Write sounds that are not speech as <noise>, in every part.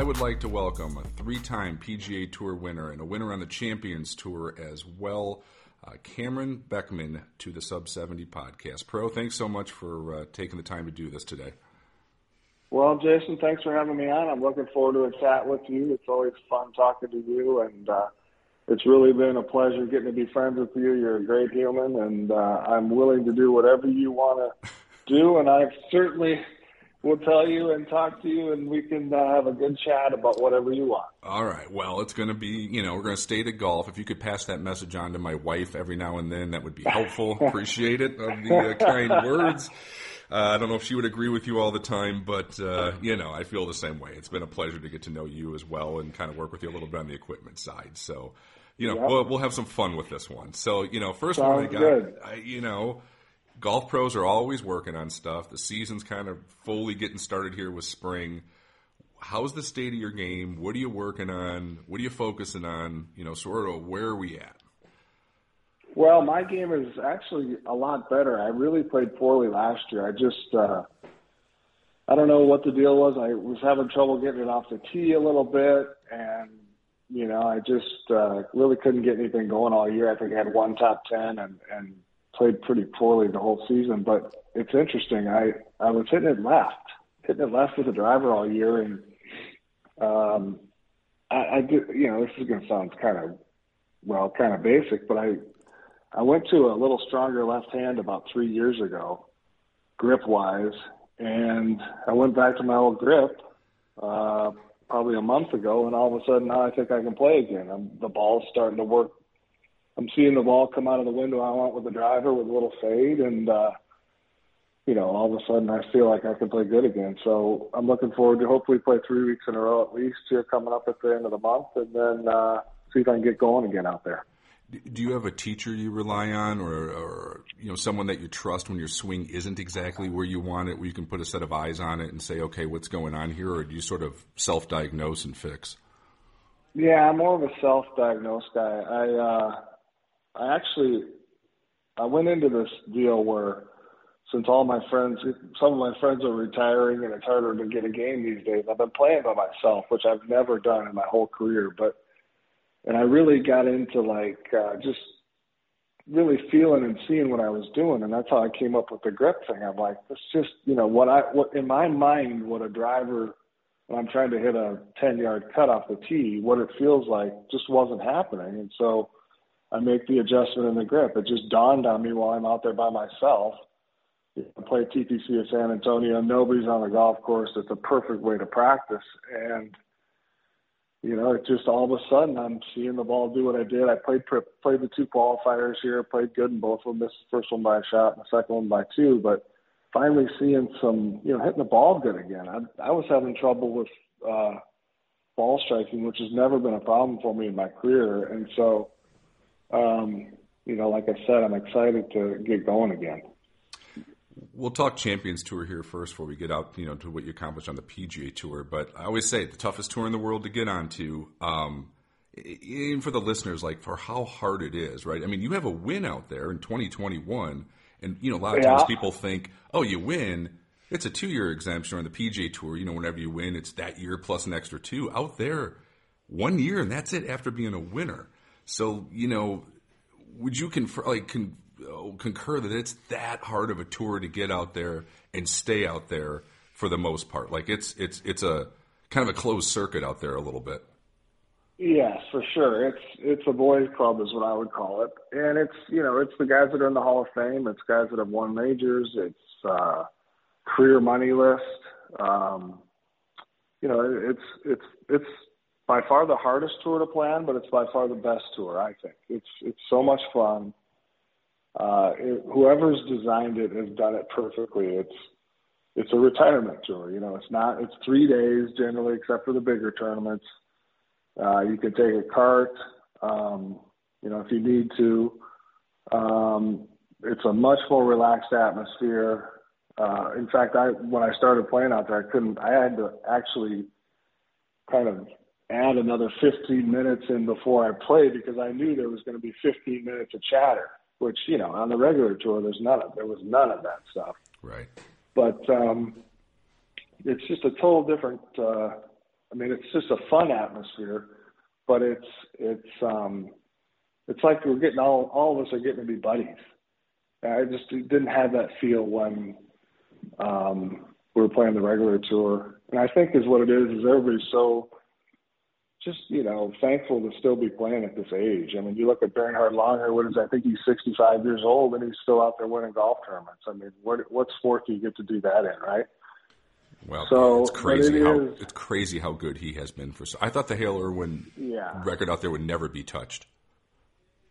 I would like to welcome a three-time PGA Tour winner and a winner on the Champions Tour as well, uh, Cameron Beckman, to the Sub 70 podcast. Pro, thanks so much for uh, taking the time to do this today. Well, Jason, thanks for having me on. I'm looking forward to a chat with you. It's always fun talking to you, and uh, it's really been a pleasure getting to be friends with you. You're a great human, and uh, I'm willing to do whatever you want to do, and I've certainly will tell you and talk to you, and we can uh, have a good chat about whatever you want. All right. Well, it's going to be, you know, we're going to stay to golf. If you could pass that message on to my wife every now and then, that would be helpful. <laughs> Appreciate it of the uh, kind words. Uh, I don't know if she would agree with you all the time, but uh, you know, I feel the same way. It's been a pleasure to get to know you as well and kind of work with you a little bit on the equipment side. So, you know, Yep. we'll, we'll have some fun with this one. So, you know, first one I got. I, you know, golf pros are always working on stuff. The season's kind of fully getting started here with spring. How's the state of your game? What are you working on? What are you focusing on? You know, sort of where are we at? Well, my game is actually a lot better. I really played poorly last year. I just, uh, I don't know what the deal was. I was having trouble getting it off the tee a little bit, and you know, I just uh, really couldn't get anything going all year. I think I had one top ten and and played pretty poorly the whole season. But it's interesting. I I was hitting it left, hitting it left with a driver all year, and um, I, I do. You know, this is going to sound kind of well, kind of basic, but I I went to a little stronger left hand about three years ago, grip wise, and I went back to my old grip uh, probably a month ago, and all of a sudden now I think I can play again. I'm, the ball's starting to work. I'm seeing the ball come out of the window I want with the driver with a little fade, and uh, you know, all of a sudden I feel like I can play good again. So I'm looking forward to hopefully play three weeks in a row at least here coming up at the end of the month, and then uh, see if I can get going again out there. Do you have a teacher you rely on, or, or you know someone that you trust when your swing isn't exactly where you want it, where you can put a set of eyes on it and say, okay, what's going on here, or do you sort of self-diagnose and fix? Yeah, I'm more of a self-diagnosed guy. I uh, I actually I went into this deal where since all my friends, some of my friends are retiring and it's harder to get a game these days. I've been playing by myself, which I've never done in my whole career, but and I really got into like uh, just really feeling and seeing what I was doing, and that's how I came up with the grip thing. I'm like, it's just you know what I what in my mind what a driver when I'm trying to hit a 10 yard cut off the tee, what it feels like just wasn't happening, and so I make the adjustment in the grip. It just dawned on me while I'm out there by myself. I play TPC of San Antonio. Nobody's on the golf course. It's a perfect way to practice, and you know, it just all of a sudden I'm seeing the ball do what I did. I played played the two qualifiers here, played good in both of them. Missed the first one by a shot, and the second one by two. But finally seeing some, you know, hitting the ball good again. I, I was having trouble with uh, ball striking, which has never been a problem for me in my career. And so, um, you know, like I said, I'm excited to get going again. We'll talk Champions Tour here first before we get out, you know, to what you accomplished on the PGA Tour. But I always say the toughest tour in the world to get onto. Um, even for the listeners, like for how hard it is, right? I mean, you have a win out there in 2021, and you know, a lot of Yeah. times people think, oh, you win, it's a two-year exemption on the PGA Tour. You know, whenever you win, it's that year plus an extra two. Out there, one year, and that's it after being a winner. So, you know, would you confer, like con, uh, concur that it's that hard of a tour to get out there and stay out there for the most part? Like it's it's it's a kind of a closed circuit out there a little bit. Yes, for sure. It's it's a boys' club is what I would call it, and it's you know it's the guys that are in the Hall of Fame. It's guys that have won majors. It's uh, career money list. Um, you know, it's it's it's by far the hardest tour to plan, but it's by far the best tour. I think it's it's so much fun. Uh, it, whoever's designed it has done it perfectly. It's it's a retirement tour. You know, it's not. It's three days generally, except for the bigger tournaments. Uh, you can take a cart. Um, you know, if you need to. Um, it's a much more relaxed atmosphere. Uh, in fact, I when I started playing out there, I couldn't. I had to actually kind of add another 15 minutes in before I played because I knew there was going to be 15 minutes of chatter. Which you know, on the regular tour, there's none of there was none of that stuff. Right. But um, it's just a total different. Uh, I mean, it's just a fun atmosphere, but it's it's um, it's like we're getting all all of us are getting to be buddies. I just didn't have that feel when um, we were playing the regular tour, and I think is what it is. Is everybody's so just you know thankful to still be playing at this age. I mean, you look at Bernhard Langer. What is I think he's 65 years old, and he's still out there winning golf tournaments. I mean, what what sport do you get to do that in, right? Well, So, it's crazy it how is- it's crazy how good he has been for. I thought the Hale Irwin Yeah. record out there would never be touched.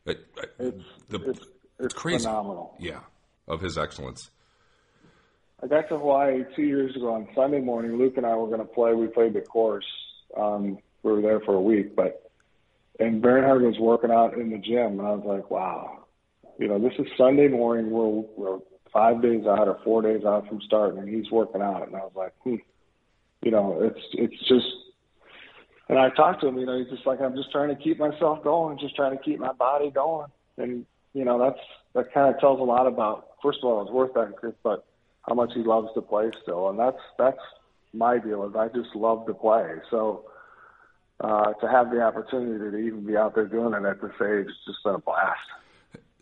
It, It's the, it's, it's crazy. phenomenal. Yeah, of his excellence. I got to Hawaii two years ago on Sunday morning. Luke and I were going to play. We played the course. Um, we were there for a week, but and Bernhard was working out in the gym, and I was like, wow, you know, this is Sunday morning. We're we're five days out or four days out from starting, and he's working out, and I was like, hmm, you know, it's it's just. And I talked to him, you know, he's just like, I'm just trying to keep myself going, just trying to keep my body going, and you know, that's that kind of tells a lot about first of all his work ethic, but how much he loves to play still, and that's that's my deal. Is I just love to play. So uh, to have the opportunity to even be out there doing it at this age, it's just been a blast.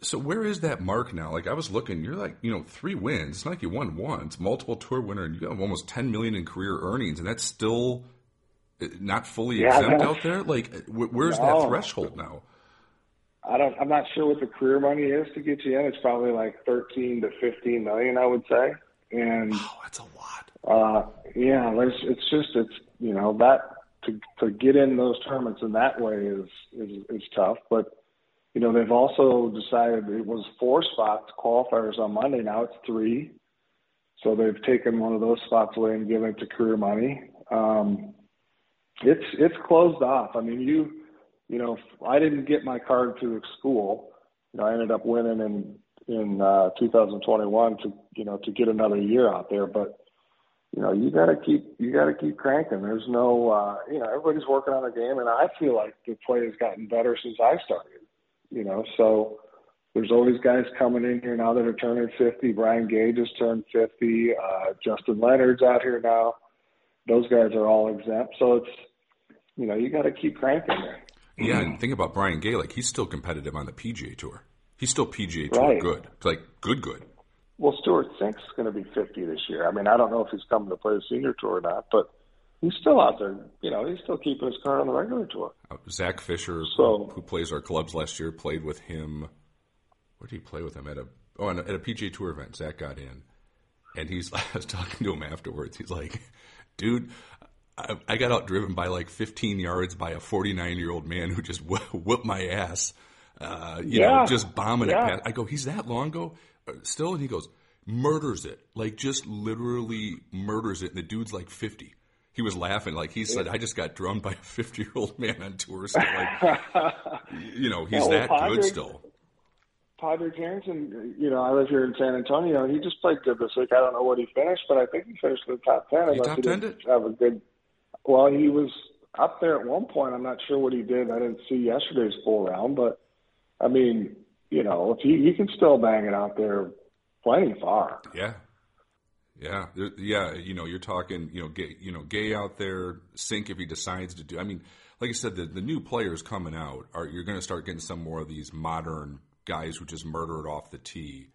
So where is that mark now? Like I was looking, you're like you know three wins. It's not like you won once, multiple tour winner, and you have almost 10 million in career earnings, and that's still uh, not fully Yeah, exempt out there. Like wh- where's No. that threshold now? I don't. I'm not sure what the career money is to get you in. It's probably like 13 to 15 million, I would say. And Oh, that's a lot. uh, yeah, there's, it's just it's you know that to to get in those tournaments in that way is is is tough. But you know they've also decided it was four spots qualifiers on Monday. Now it's three, so they've taken one of those spots away and given it to career money. Um, it's it's closed off. I mean you you know I didn't get my card through school. You know I ended up winning in in uh, 2021 to you know to get another year out there, but you know, you got to keep you got to keep cranking. There's no, uh, you know, everybody's working on a game, and I feel like the play has gotten better since I started. You know, so there's always guys coming in here now that are turning 50. Brian Gay has turned 50. Uh, Justin Leonard's out here now. Those guys are all exempt, so it's, you know, you got to keep cranking there. Yeah, and think about Brian Gay. Like he's still competitive on the PGA Tour. He's still PGA Tour Right. good. Like good, good. Well, Stewart Cink's going to be 50 this year. I mean, I don't know if he's coming to play the senior tour or not, but he's still out there. You know, he's still keeping his card on the regular tour. Uh, Zach Fisher, So- who plays our clubs last year, played with him. Where did he play with him at a? Oh, at a PGA Tour event. Zach got in, and he's. <laughs> I was talking to him afterwards. He's like, "Dude, I, I got outdriven by like 15 yards by a 49 year old man who just <laughs> wh- whipped my ass. Uh, you know, just bombing Yeah. it past. I go, he's that long ago still, and he goes, murders it, like just literally murders it. And the dude's like 50. He was laughing, like he said, "I just got drummed by a <laughs> 50 year old man on tour." So like, <laughs> you know, he's Yeah, well, that good Padraig- still. Padraig Harrington, you know, I live here in San Antonio. He just played good this week. I don't know what he finished, but I think he finished in the top ten. He unless top didn't 10'd it? Have a good. Well, he was up there at one point. I'm not sure what he did. I didn't see yesterday's full round, but I mean, you know, if he he can still bang it out there, plenty far. Yeah, yeah, yeah. You know, you're talking. You know, Gay. You know, Gay out there. Cink if he decides to do. I mean, like I said, the the new players coming out are you're going to start getting some more of these modern guys who just murder it off the tee,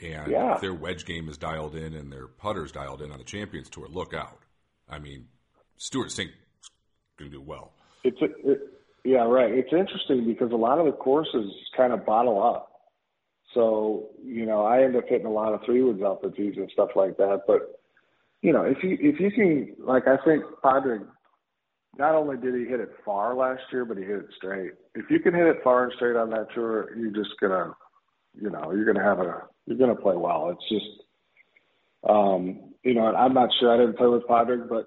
and Yeah. if their wedge game is dialed in and their putters dialed in on the Champions Tour. Look out! I mean, Stewart Cink going to do well. It's a, it, yeah, right. It's interesting because a lot of the courses kind of bottle up. So you know, I end up hitting a lot of three woods off the tees and stuff like that. But you know, if you if you can, like I think Padraig, not only did he hit it far last year, but he hit it straight. If you can hit it far and straight on that tour, you're just gonna, you know, you're gonna have a, you're gonna play well. It's just, um, you know, I'm not sure. I didn't play with Padraig, but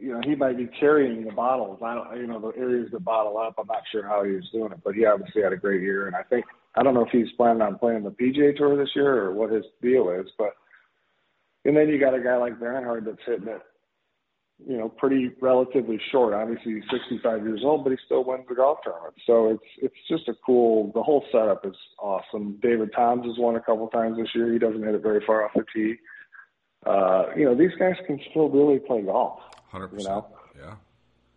you know, he might be carrying the bottles. I don't, you know, the areas that bottle up. I'm not sure how he was doing it, but he obviously had a great year. And I think I don't know if he's planning on playing the PGA Tour this year or what his deal is, but and then you got a guy like Bernhard that's hitting it, you know, pretty relatively short. Obviously, he's 65 years old, but he still wins the golf tournament. So it's it's just a cool. The whole setup is awesome. David Toms has won a couple times this year. He doesn't hit it very far off the tee. Uh, you know, these guys can still really play golf. Hundred You percent. know, Yeah.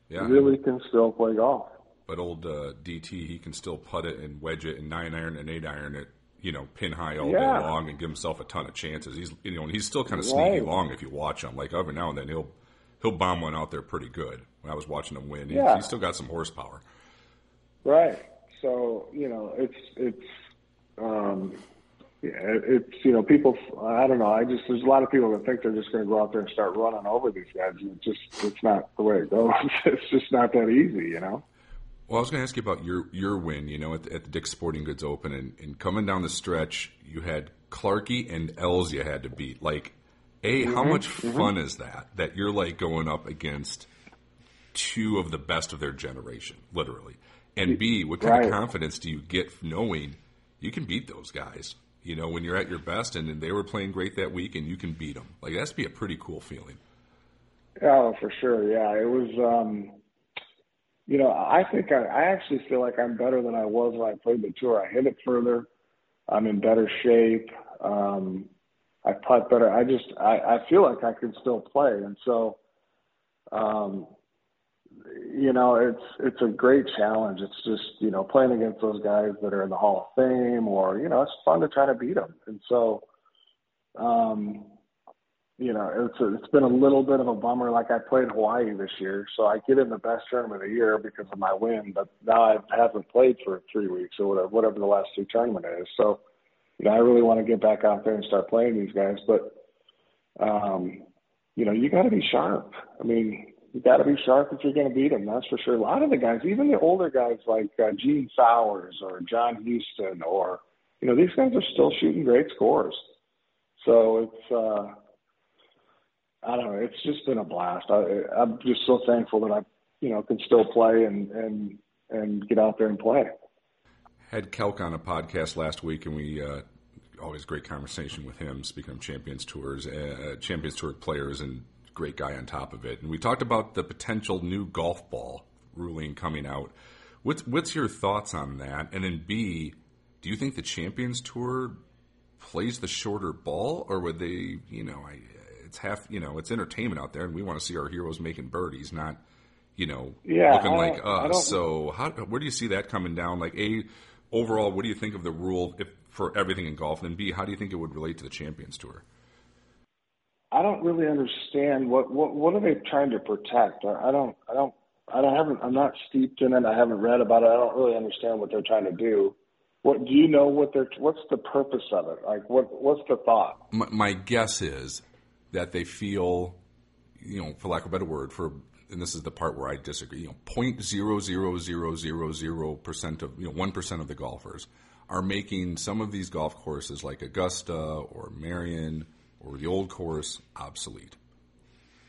Yeah. really can still play golf. But old uh, DT, he can still putt it and wedge it and nine iron and eight iron it, you know, pin high all Yeah. day long and give himself a ton of chances. He's you know, and he's still kind of sneaky Right. long if you watch him. Like every now and then he'll he'll bomb one out there pretty good. When I was watching him win, he, Yeah. he's still got some horsepower. Right. So you know, it's it's um, yeah, it's you know, people. I don't know. I just there's a lot of people that think they're just going to go out there and start running over these guys. And it just it's not the way it goes. <laughs> it's just not that easy, you know. Well, I was going to ask you about your your win. You know, at, the- at the Dick's Sporting Goods Open, and, and coming down the stretch, you had Clarkey and Els you had to beat. Like, a Mm-hmm. how much fun is that? That you're like going up against two of the best of their generation, literally. And B, what kind of confidence do you get knowing you can beat those guys? You know, when you're at your best, and, and they were playing great that week, and you can beat them. Like, that's be a pretty cool feeling. Oh, for sure. Yeah, it was. um You know, I think I, I actually feel like I'm better than I was when I played the tour. I hit it further. I'm in better shape. Um, I putt better. I just I, I feel like I can still play, and so, um, you know, it's it's a great challenge. It's just you know playing against those guys that are in the Hall of Fame, or you know, it's fun to try to beat them, and so. Um, you know, it's a, it's been a little bit of a bummer. Like I played Hawaii this year, so I get in the best tournament of the year because of my win. But now I haven't played for three weeks or whatever, whatever the last two tournament is. So, you know, I really want to get back out there and start playing these guys. But, um, you know, you got to be sharp. I mean, you got to be sharp if you're going to beat them. That's for sure. A lot of the guys, even the older guys like uh, Gene Sauers or John Huston, or you know, these guys are still shooting great scores. So it's. uh I don't know. It's just been a blast. I, I'm just so thankful that I, you know, can still play and and and get out there and play. Had Calc on a podcast last week, and we uh, always great conversation with him. Speaking of Champions Tours, uh, Champions Tour players, and great guy on top of it. And we talked about the potential new golf ball ruling coming out. What's what's your thoughts on that? And then B, do you think the Champions Tour plays the shorter ball, or would they? You know, I, it's half. You know, it's entertainment out there, and we want to see our heroes making birdies, not you know Yeah, looking like us. So how where do you see that coming down? Like a overall, what do you think of the rule if, for everything in golf? And then B, how do you think it would relate to the Champions Tour? I don't really understand what what what are they trying to protect? I I don't I don't I don't haven't I'm not steeped in it. I haven't read about it. I don't really understand what they're trying to do. What do you know? What they're what's the purpose of it? Like what what's the thought? My, my guess is that they feel, you know, for lack of a better word, for and this is the part where I disagree. You know, point zero zero zero zero zero percent of you know one percent of the golfers are making some of these golf courses like Augusta or Merion or the Old Course obsolete.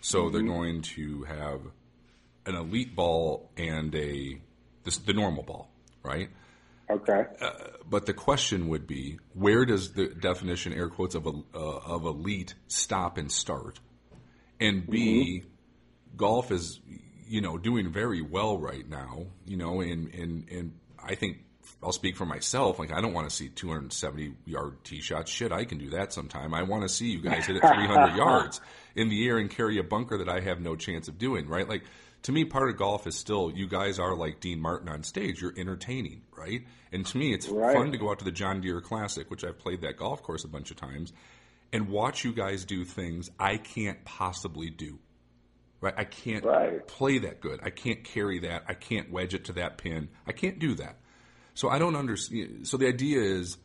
So they're mm-hmm. going to have an elite ball and a this, the normal ball, right? Okay. Uh, but the question would be, where does the definition, air quotes, of, a, uh, of elite stop and start? And B, mm-hmm. golf is, you know, doing very well right now, you know, and, and, and I think I'll speak for myself. Like, I don't want to see 270 yard tee shots. Shit, I can do that sometime. I want to see you guys hit it 300 <laughs> yards in the air and carry a bunker that I have no chance of doing, right? Like, to me, part of golf is still you guys are like Dean Martin on stage. You're entertaining, right? And to me, it's Right. fun to go out to the John Deere Classic, which I've played that golf course a bunch of times, and watch you guys do things I can't possibly do. Right? I can't Right. play that good. I can't carry that. I can't wedge it to that pin. I can't do that. So I don't understand. So the idea is,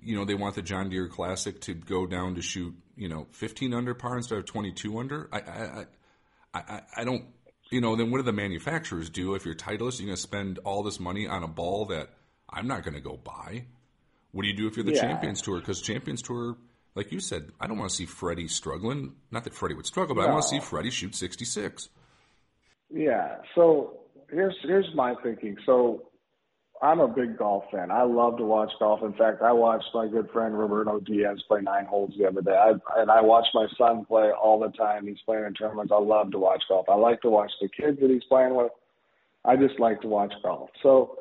you know, they want the John Deere Classic to go down to shoot, you know, 15 under par instead of 22 under. I, I, I, I, don't, you know, then what do the manufacturers do if you're Titleist? You're going to spend all this money on a ball that I'm not going to go buy. What do you do if you're the Yeah. Champions Tour? Because Champions Tour, like you said, I don't want to see Freddie struggling. Not that Freddie would struggle, but I want to see Freddie shoot 66. Yeah. So here's here's my thinking. So I'm a big golf fan. I love to watch golf. In fact, I watched my good friend Roberto Diaz play nine holes the other day. I, and I watch my son play all the time. He's playing in tournaments. I love to watch golf. I like to watch the kids that he's playing with. I just like to watch golf. So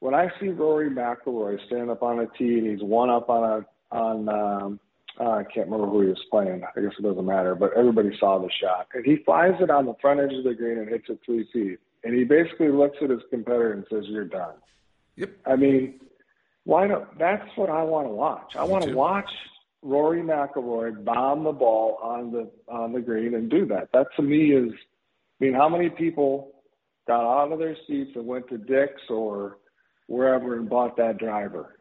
when I see Rory McIlroy standing up on a tee and he's one up on a on um, uh, I can't remember who he was playing. I guess it doesn't matter, but everybody saw the shot. And he flies it on the front edge of the green and hits it three feet. And he basically looks at his competitor and says, "You're done." Yep. I mean, why don't? That's what I want to watch. I want to watch Rory McIlroy bomb the ball on the on the green and do that. That to me is. I mean, how many people got out of their seats and went to Dick's or wherever and bought that driver?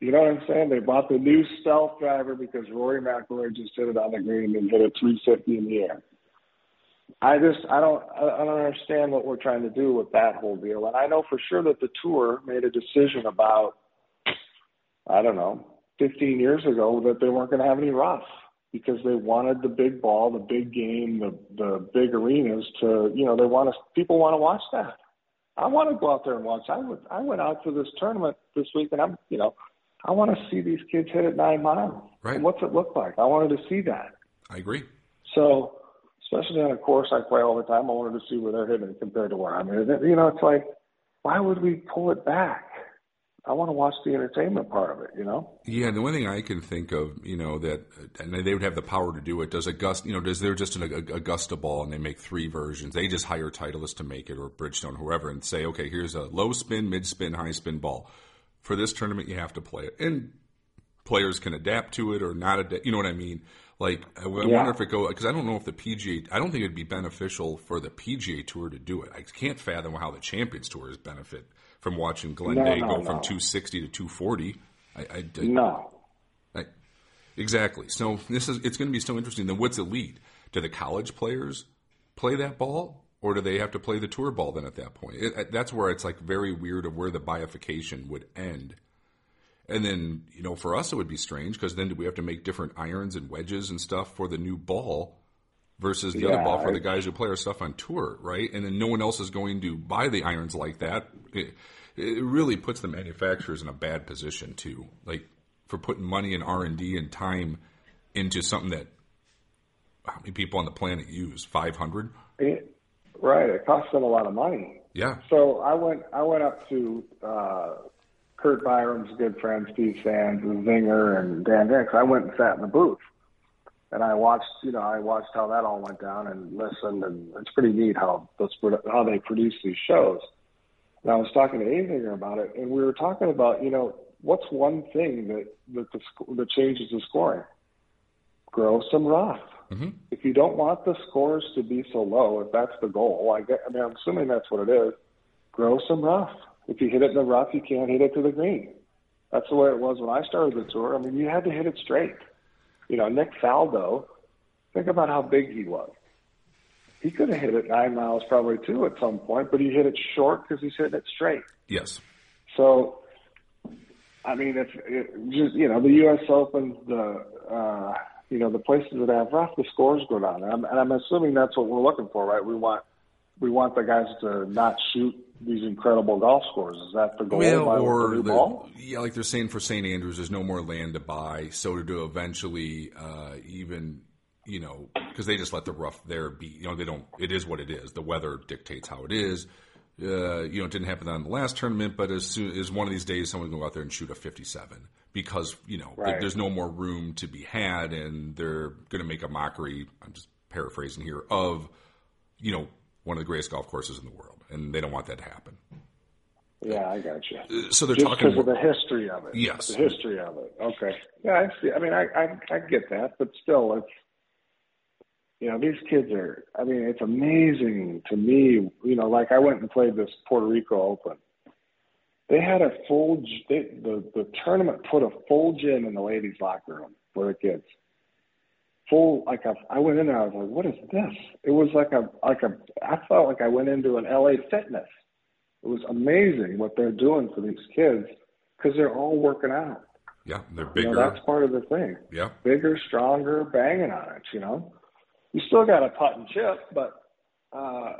You know what I'm saying? They bought the new stealth driver because Rory McIlroy just hit it on the green and hit it 350 in the air. I just I don't I don't understand what we're trying to do with that whole deal. And I know for sure that the tour made a decision about I don't know 15 years ago that they weren't going to have any rough because they wanted the big ball, the big game, the the big arenas to you know they want to people want to watch that. I want to go out there and watch. I went I went out to this tournament this week and I'm you know I want to see these kids hit it nine miles. Right. And what's it look like? I wanted to see that. I agree. So, especially on a course I play all the time, I wanted to see where they're hitting compared to where I'm hitting. You know, it's like, why would we pull it back? I want to watch the entertainment part of it. You know. Yeah, the one thing I can think of, you know, that and they would have the power to do it. Does Augusta, you know, does there just an Augusta ball and they make three versions? They just hire Titleist to make it or Bridgestone, whoever, and say, okay, here's a low spin, mid spin, high spin ball. For this tournament, you have to play it, and players can adapt to it or not adapt. You know what I mean? Like, I, I wonder if it go because I don't know if the PGA. I don't think it'd be beneficial for the PGA Tour to do it. I can't fathom how the Champions Tour is benefit from watching Glenn No, Day no, go no. from 260 to 240. I, I, I, No. I- exactly. So this is it's going to be so interesting. Then what's it lead? Do the college players play that ball, or do they have to play the tour ball? Then at that point, it- that's where it's like very weird of where the bifurcation would end. And then you know, for us, it would be strange because then do we have to make different irons and wedges and stuff for the new ball? Versus the other ball for I- the guys who play our stuff on tour, right? And then no one else is going to buy the irons like that. It, it really puts the manufacturers in a bad position too, like for putting money and R and D and time into something that how many people on the planet use? Five hundred. Right. It costs them a lot of money. Yeah, So I went I went up to uh, Curt Byrum's good friend Steve Sands and Zinger and Dan Hicks. I went and sat in the booth, and I watched you know I watched how that all went down and listened, and it's pretty neat how those how they produce these shows. And I was talking to Zinger about it, and we were talking about you know what's one thing that that the that changes the scoring. Grow some rough. Mm-hmm. If you don't want the scores to be so low, if that's the goal, I, get, I mean, I'm assuming that's what it is. Grow some rough. If you hit it in the rough, you can't hit it to the green. That's the way it was when I started the tour. I mean, you had to hit it straight. You know, Nick Faldo, think about how big he was. He could have hit it nine miles probably too at some point, but he hit it short because he's hitting it straight. yes, So, I mean, if it, just you know the U.S. Open, the uh, you know the places that have rough, the scores go down, and I'm, and I'm assuming that's what we're looking for, right? We want we want the guys to not shoot these incredible golf scores. Is that the goal? well, by or the ball? yeah, like they're saying for St. Andrews, there's no more land to buy, so to do eventually uh, even you know because they just let the rough there be. You know, they don't. It is what it is. The weather dictates how it is. Uh, you know, it didn't happen on the last tournament, but as soon as one of these days, someone's going to go out there and shoot a 57 because you know Right. there's no more room to be had, and they're going to make a mockery. I'm just paraphrasing here of you know one of the greatest golf courses in the world, and they don't want that to happen. Yeah, I got you. So they're Just talking because of the history of it. Yes. the history of it. Okay. Yeah, I see. I mean, I, I I get that, but still, it's you know these kids are. I mean, it's amazing to me. You know, like I went and played this Puerto Rico Open. They had a full. They, the the tournament put a full gym in the ladies' locker room for the kids. Full like a, I went in there. I was like, "What is this?" It was like a like a. I felt like I went into an LA Fitness. It was amazing what they're doing for these kids because they're all working out. yeah, they're You bigger. know, that's part of the thing. yeah, Bigger, stronger, banging on it. You know, you still got a putt and chip, but uh,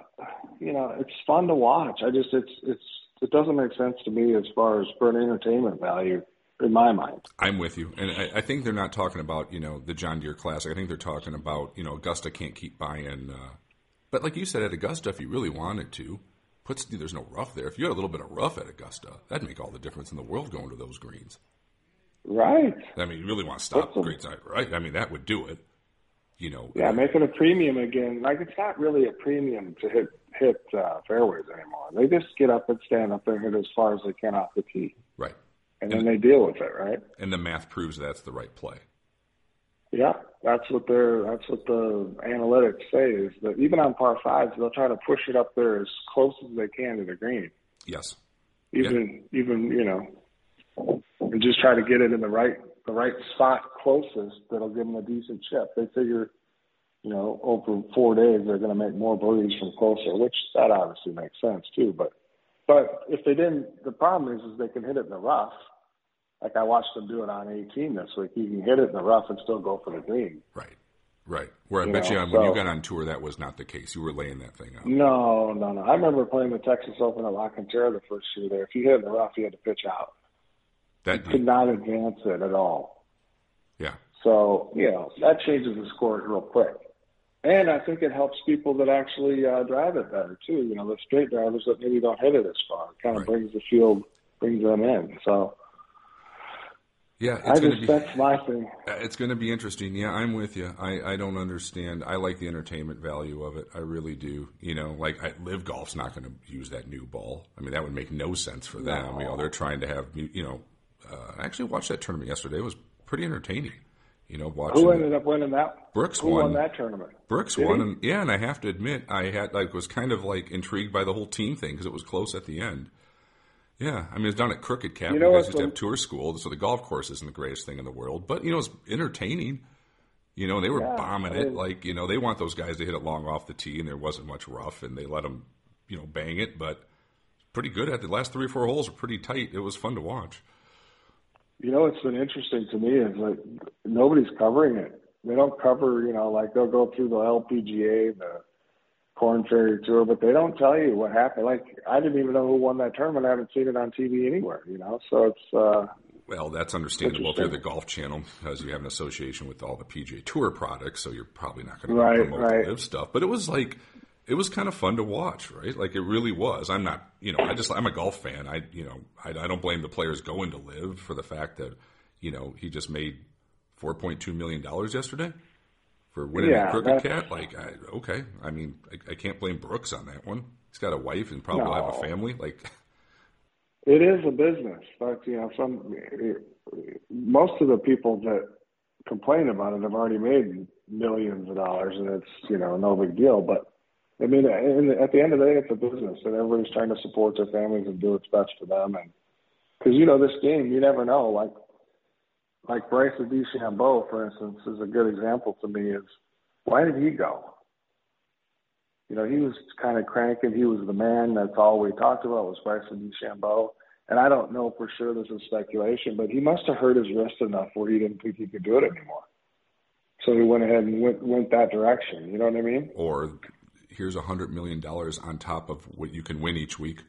you know, it's fun to watch. I just it's it's it doesn't make sense to me as far as for an entertainment value in my mind. I'm with you, and I, I think they're not talking about you know the John Deere Classic. I think they're talking about you know Augusta can't keep buying. Uh, but like you said at Augusta, if you really wanted to, puts there's no rough there. If you had a little bit of rough at Augusta, that'd make all the difference in the world going to those greens. Right. I mean, you really want to stop a- greens, right? I mean, that would do it. You know, Yeah, make it a premium again. Like it's not really a premium to hit hit uh, fairways anymore. They just get up and stand up there and hit as far as they can off the tee, right. and then they deal with it. Right. And the math proves that's the right play. Yeah, that's what they're. That's what the analytics say is that even on par fives, they'll try to push it up there as close as they can to the green. Yes. Even even you know, and just try to get it in the right the right spot closest that'll give them a decent chip. They figure, you know, over four days they're going to make more birdies from closer, which that obviously makes sense too. But but if they didn't, the problem is is they can hit it in the rough. Like I watched them do it on 18 this week. You can hit it in the rough and still go for the green. Right. Right. Where I You bet know, you on, when you got on tour, that was not the case. You were laying that thing out. No, no, no. I remember playing the Texas Open at La Cantera the first year there. If you hit it in the rough, you had to pitch out. That Could not advance it at all. yeah. So, you know, that changes the scores real quick. And I think it helps people that actually uh, drive it better, too. You know, the straight drivers that maybe don't hit it as far. It kind of Right. brings the field, brings them in. So Yeah. It's going just, to be. that's my thing. Uh, It's going to be interesting. Yeah, I'm with you. I, I don't understand. I like the entertainment value of it. I really do. You know, like I, LIV Golf's not going to use that new ball. I mean, that would make no sense for them. You know, they're trying to have. You know, uh, I actually watched that tournament yesterday. It was pretty entertaining. You know, watching Who ended up winning that? Brooks Who won. won that tournament? Brooks Did won, he? and yeah, and I have to admit, I had like was kind of like intrigued by the whole team thing because it was close at the end. Yeah, I mean it's down at Crooked Cat. You You, know guys used to have tour school, so the golf course isn't the greatest thing in the world, but you know it's entertaining. You know they were Yeah, bombing I it like you know they want those guys to hit it long off the tee, and there wasn't much rough, and they let them you know bang it, but pretty good at the last three or four holes were pretty tight. It was fun to watch. You know what's been interesting to me is like nobody's covering it. They don't cover, you know, like they'll go through the LPGA, the Corn Ferry Tour, but they don't tell you what happened. Like I didn't even know who won that tournament. I haven't seen it on TV anywhere, you know. So it's uh Well, that's understandable you're the Golf Channel because you have an association with all the PGA Tour products, so you're probably not going to Right, promote right. live stuff. But it was like, it was kind of fun to watch, right? Like it really was. I'm not, you know, I just I'm a golf fan. I, you know, I, I don't blame the players going to live for the fact that, you know, he just made 4.2 million dollars yesterday for winning Yeah, at Crooked Cat. Like, I, okay, I mean, I, I can't blame Brooks on that one. He's got a wife and probably will have a family. Like, <laughs> it is a business. But you know, some most of the people that complain about it have already made millions of dollars, and it's you know no big deal. But I mean, at the end of the day, it's a business, and everybody's trying to support their families and do what's best for them. And because you know this game, you never know. Like like Bryson DeChambeau, for instance, is a good example to me. Is why did he go? You know, he was kind of cranking. He was the man. That's all we talked about was Bryson DeChambeau. And I don't know for sure. This is speculation, but he must have hurt his wrist enough where he didn't think he could do it anymore. So he went ahead and went went that direction. You know what I mean? or here's a hundred million dollars on top of what you can win each week.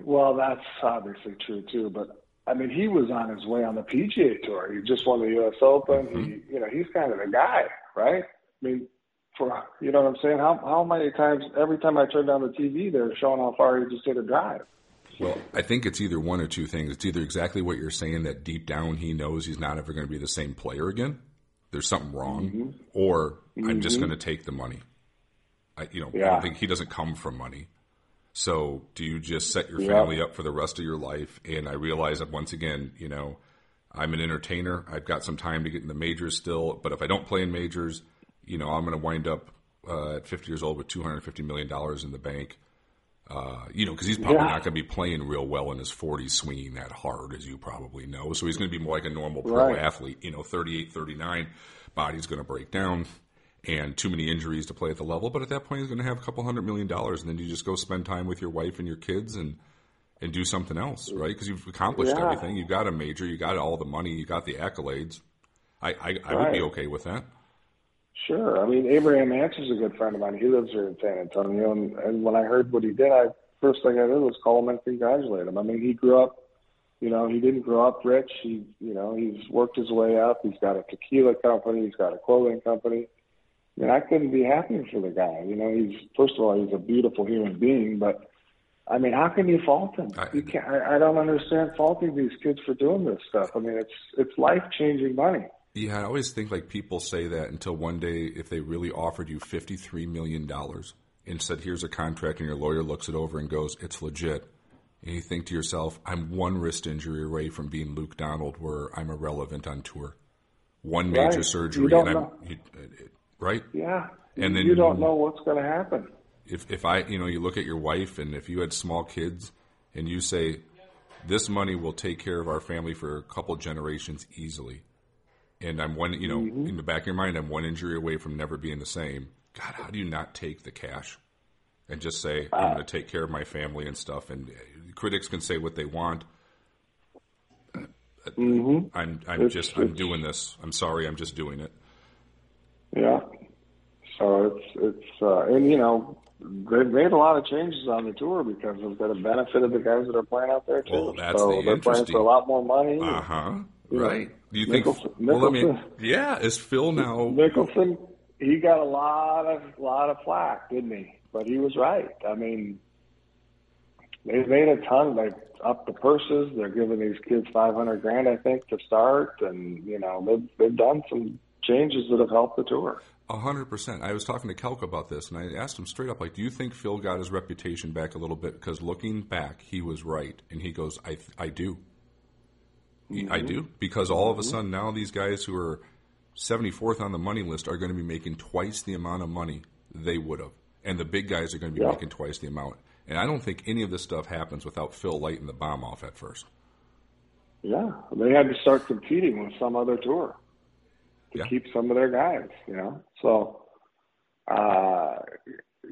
Well, that's obviously true too. But I mean, he was on his way on the PGA Tour. He just won the U.S. Open. He, you know, he's kind of the guy, right? I mean, for you know what I'm saying? How how many times? Every time I turn down the TV, they're showing how far he just hit a drive. Well, I think it's either one or two things. It's either exactly what you're saying that deep down he knows he's not ever going to be the same player again. There's something wrong, Mm-hmm. or I'm just going to take the money. I, you know, I Yeah. don't think he doesn't come from money. So, do you just set your family up for the rest of your life? And I realize that once again, you know, I'm an entertainer. I've got some time to get in the majors still, but if I don't play in majors, you know, I'm going to wind up uh, at 50 years old with 250 million dollars in the bank. Uh, you know, because he's probably Yeah. not going to be playing real well in his 40s, swinging that hard, as you probably know. So he's going to be more like a normal pro Right. athlete. You know, 38, 39, body's going to break down, and too many injuries to play at the level. But at that point, he's going to have a couple hundred million dollars, and then you just go spend time with your wife and your kids and and do something else, right? Because you've accomplished Yeah. everything. You got a major, you got all the money, you got the accolades. I I, I would be okay with that. Sure. I mean, Abraham Ancer's a good friend of mine. He lives here in San Antonio, and, and when I heard what he did, I first thing I did was call him and congratulate him. I mean, he grew up, you know, he didn't grow up rich. He, you know, he's worked his way up. He's got a tequila company. He's got a clothing company. I mean, I couldn't be happier for the guy. You know, he's first of all, he's a beautiful human being, but I mean, how can you fault him? I- you can't. I, I don't understand faulting these kids for doing this stuff. I mean, it's it's life changing money. Yeah, I always think like people say that until one day, if they really offered you $53 million and said, here's a contract, and your lawyer looks it over and goes, it's legit. And you think to yourself, I'm one wrist injury away from being Luke Donald, where I'm irrelevant on tour. One major Right. surgery, and I'm you, right. Yeah. And then you don't know what's going to happen. If if I you know you look at your wife, and if you had small kids, and you say, this money will take care of our family for a couple generations easily, and I'm one you know Mm-hmm. in the back of your mind, I'm one injury away from never being the same. God, how do you not take the cash and just say I'm going to take care of my family and stuff? And uh, critics can say what they want. I'm I'm Mm-hmm. It's- just I'm doing this. I'm sorry, I'm just doing it. Yeah. So it's it's uh, and you know they've made a lot of changes on the tour because of the benefit of the guys that are playing out there too. Well, that's so the they're playing for a lot more money. Uh huh. Right. Do you think? Mickelson- well, I mean, yeah. Is Phil now? Mickelson, he got a lot of lot of flack, didn't he? But he was right. I mean, they've made a ton. They upped the purses. They're giving these kids five hundred grand, I think, to start, and you know they've they've done some changes that have helped the tour. A hundred percent. I was talking to Calc about this, and I asked him straight up, like, "Do you think Phil got his reputation back a little bit? Because looking back, he was right." And he goes, "I, I do, He- I mm-hmm. do." Because all of a mm-hmm. sudden now these guys who are seventy fourth on the money list are going to be making twice the amount of money they would have, and the big guys are going to be Yeah. making twice the amount. And I don't think any of this stuff happens without Phil lighting the bomb off at first. Yeah, they had to start competing with some other tour to Yeah. keep some of their guys. You know, so uh,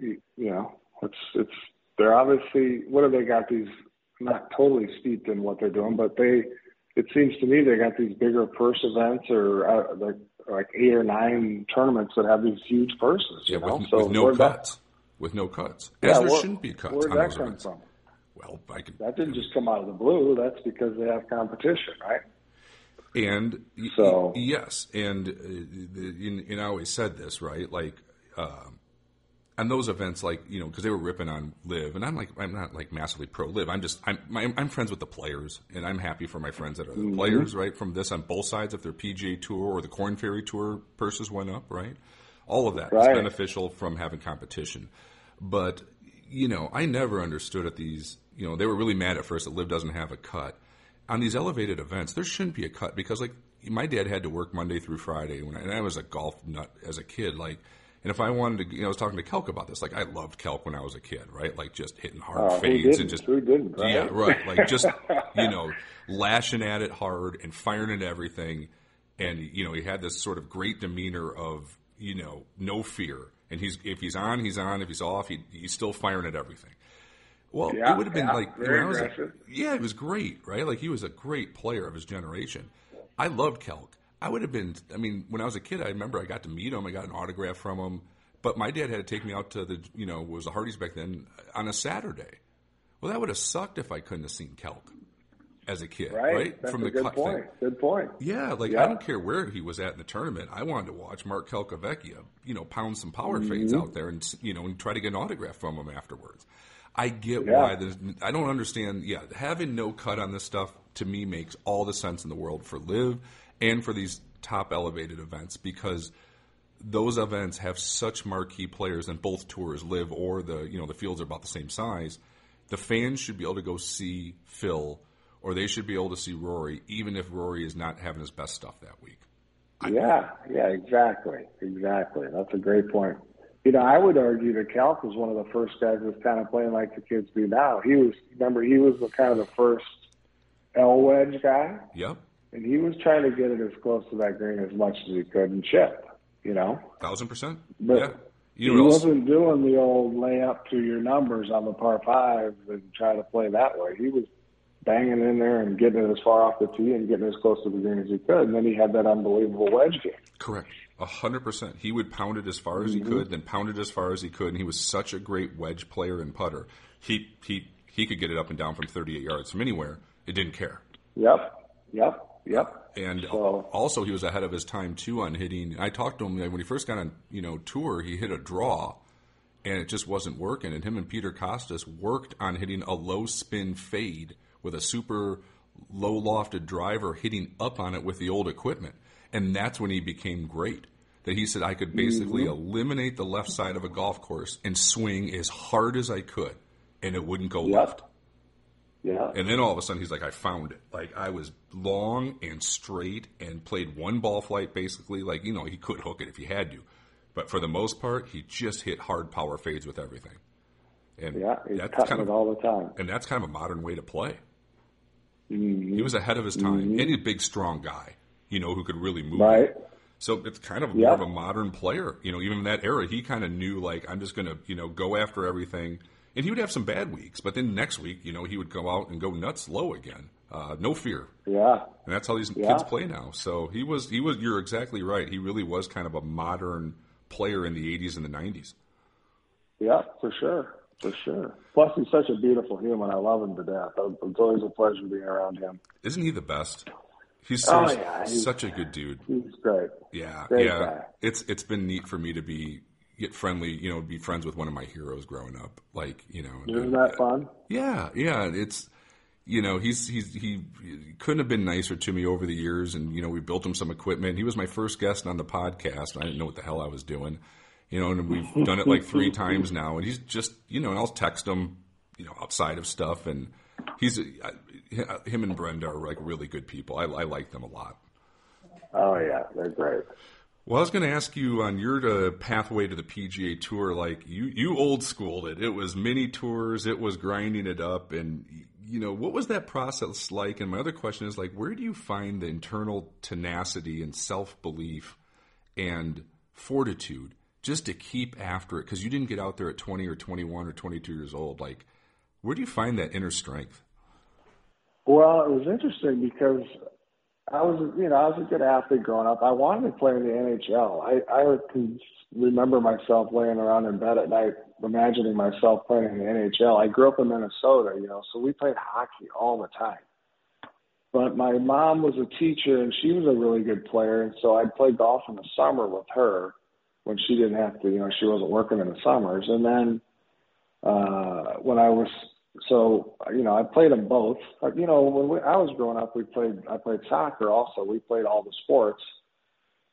you, you know, it's it's they're obviously what have they got these not totally steeped in what they're doing, but they it seems to me they got these bigger purse events or uh, like like eight or nine tournaments that have these huge purses. Yeah, you know, with, so with no where'd that- cuts. With no cuts. yeah, there where- shouldn't be cuts Where'd on that come events. from? Well, I could. That didn't just come out of the blue. That's because they have competition, right? And So- yes, and uh, and, and I always said this right, like uh, on those events, like you know, because they were ripping on LIV, and I'm like, I'm not like massively pro LIV. I'm just, I'm, my, I'm friends with the players, and I'm happy for my friends that are the Mm-hmm. players, right? From this on both sides, if their PGA Tour or the Corn Ferry Tour purses went up, right? All of that is Right. beneficial from having competition, but you know, I never understood at these. You know, they were really mad at first that LIV doesn't have a cut on these elevated events, there shouldn't be a cut because like my dad had to work Monday through Friday when I, and I was a golf nut as a kid. Like, and if I wanted to, you know, I was talking to Calc about this. Like, I loved Calc when I was a kid, right? Like just hitting hard who fades and just Who didn't, right? yeah, right. Like just <laughs> you know, lashing at it hard and firing at everything, and you know, he had this sort of great demeanor of you know, no fear. And he's if he's on, he's on. If he's off, he, he's still firing at everything. Well, Yeah, it would have been yeah, like when I was a- yeah, it was great, right? Like he was a great player of his generation. I loved Calc. I would have been. I mean, when I was a kid, I remember I got to meet him. I got an autograph from him. But my dad had to take me out to the, you know, was the Hardee's back then on a Saturday. Well, that would have sucked if I couldn't have seen Calc as a kid, Right. right? That's From a the good cut point. thing. Good point. Yeah, like Yeah. I don't care where he was at in the tournament. I wanted to watch Mark Calcavecchia, you know, pound some power fades Mm-hmm. out there and you know and try to get an autograph from him afterwards. I get Yeah. why there's. I don't understand. Yeah, having no cut on this stuff to me makes all the sense in the world for live and for these top elevated events because those events have such marquee players and both tours live or the you know the fields are about the same size the fans should be able to go see phil or they should be able to see rory even if rory is not having his best stuff that week Yeah, yeah, exactly, exactly. That's a great point. You know, I would argue that Calc was one of the first guys that's kind of playing like the kids do now. He was, remember, he was the kind of the first L wedge guy, yep and he was trying to get it as close to that green as much as he could and chip. You know, thousand percent But yeah you he else? wasn't doing the old lay up to your numbers on the par five and try to play that way. He was banging in there and getting it as far off the tee and getting as close to the green as he could. And then he had that unbelievable wedge game. correct hundred percent. He would pound it as far as he mm-hmm. could, then pound it as far as he could, and he was such a great wedge player and putter. He he he could get it up and down from 38 yards from anywhere. It didn't care. Yep. Yep. Yep. And So- also, he was ahead of his time too on hitting. I talked to him when he first got on, you know, tour. He hit a draw, and it just wasn't working. And him and Peter Costas worked on hitting a low spin fade with a super low lofted driver, hitting up on it with the old equipment. And that's when he became great. That he said I could basically eliminate the left side of a golf course and swing as hard as I could, and it wouldn't go Yep. left. Yeah. And then all of a sudden, he's like, I found it. Like, I was long and straight and played one ball flight basically. Like, you know, he could hook it if he had to. But for the most part, he just hit hard power fades with everything. And Yeah. He's that's kind of, all the time. and that's kind of a modern way to play. Mhm. He was ahead of his time. And he's a big, strong guy, you know, who could really move. Right. So it's kind of Yeah. more of a modern player. You know, even in that era, he kind of knew like I'm just going to you know go after everything. And he would have some bad weeks, but then next week, you know, he would go out and go nuts low again. Uh, no fear, Yeah. and that's how these Yeah. kids play now. So he was he was. You're exactly right. He really was kind of a modern player in the 80s and the 90s. Yeah, for sure. For sure. Plus, he's such a beautiful human. I love him to death. It's always a pleasure being around him. Isn't he the best? He's Oh, seriously yeah, he's- such a good dude. He's great. Yeah, Great yeah. guy. It's it's been neat for me to be get friendly, you know, be friends with one of my heroes growing up. Like, you know, Isn't and, that fun? Yeah, yeah. It's you know, he's he's he couldn't have been nicer to me over the years, and you know, we built him some equipment. He was my first guest on the podcast. I didn't know what the hell I was doing, you know, and we've done it like three <laughs> times now. And he's just, you know, and I'll text him, you know, outside of stuff, and he's him and Brenda are like really good people. I, I like them a lot. Oh, yeah. They're great. Well, I was going to ask you on your uh, pathway to the PGA Tour. Like you, you old schooled it. It was mini tours. It was grinding it up, and you know what was that process like? And my other question is like, where do you find the internal tenacity and self belief and fortitude just to keep after it? Because you didn't get out there at twenty or twenty one or twenty two years old. Like, where do you find that inner strength? Well, it was interesting because I was, you know, I was a good athlete growing up. I wanted to play in the NHL. I, I can remember myself laying around in bed at night, imagining myself playing in the NHL. I grew up in Minnesota, you know, so we played hockey all the time. But my mom was a teacher and she was a really good player, and so I'd play golf in the summer with her when she didn't have to, you know, she wasn't working in the summers. And then uh when I was so you know I played them both. Uh, You know when we, I was growing up, we played I played soccer also. We played all the sports,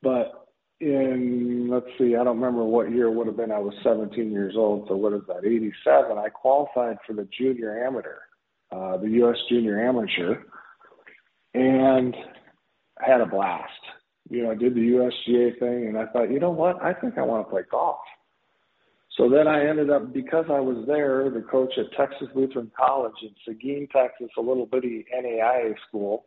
but in let's see, I don't remember what year it would have been. I was 17 years old, so what is that? 87. I qualified for the junior amateur, uh, the U.S. Junior Amateur, and I had a blast. You know, I did the USGA thing, and I thought, you know what? I think I want to play golf. So then I ended up, because I was there, the coach at Texas Lutheran College in Seguin, Texas, a little bitty NAIA school,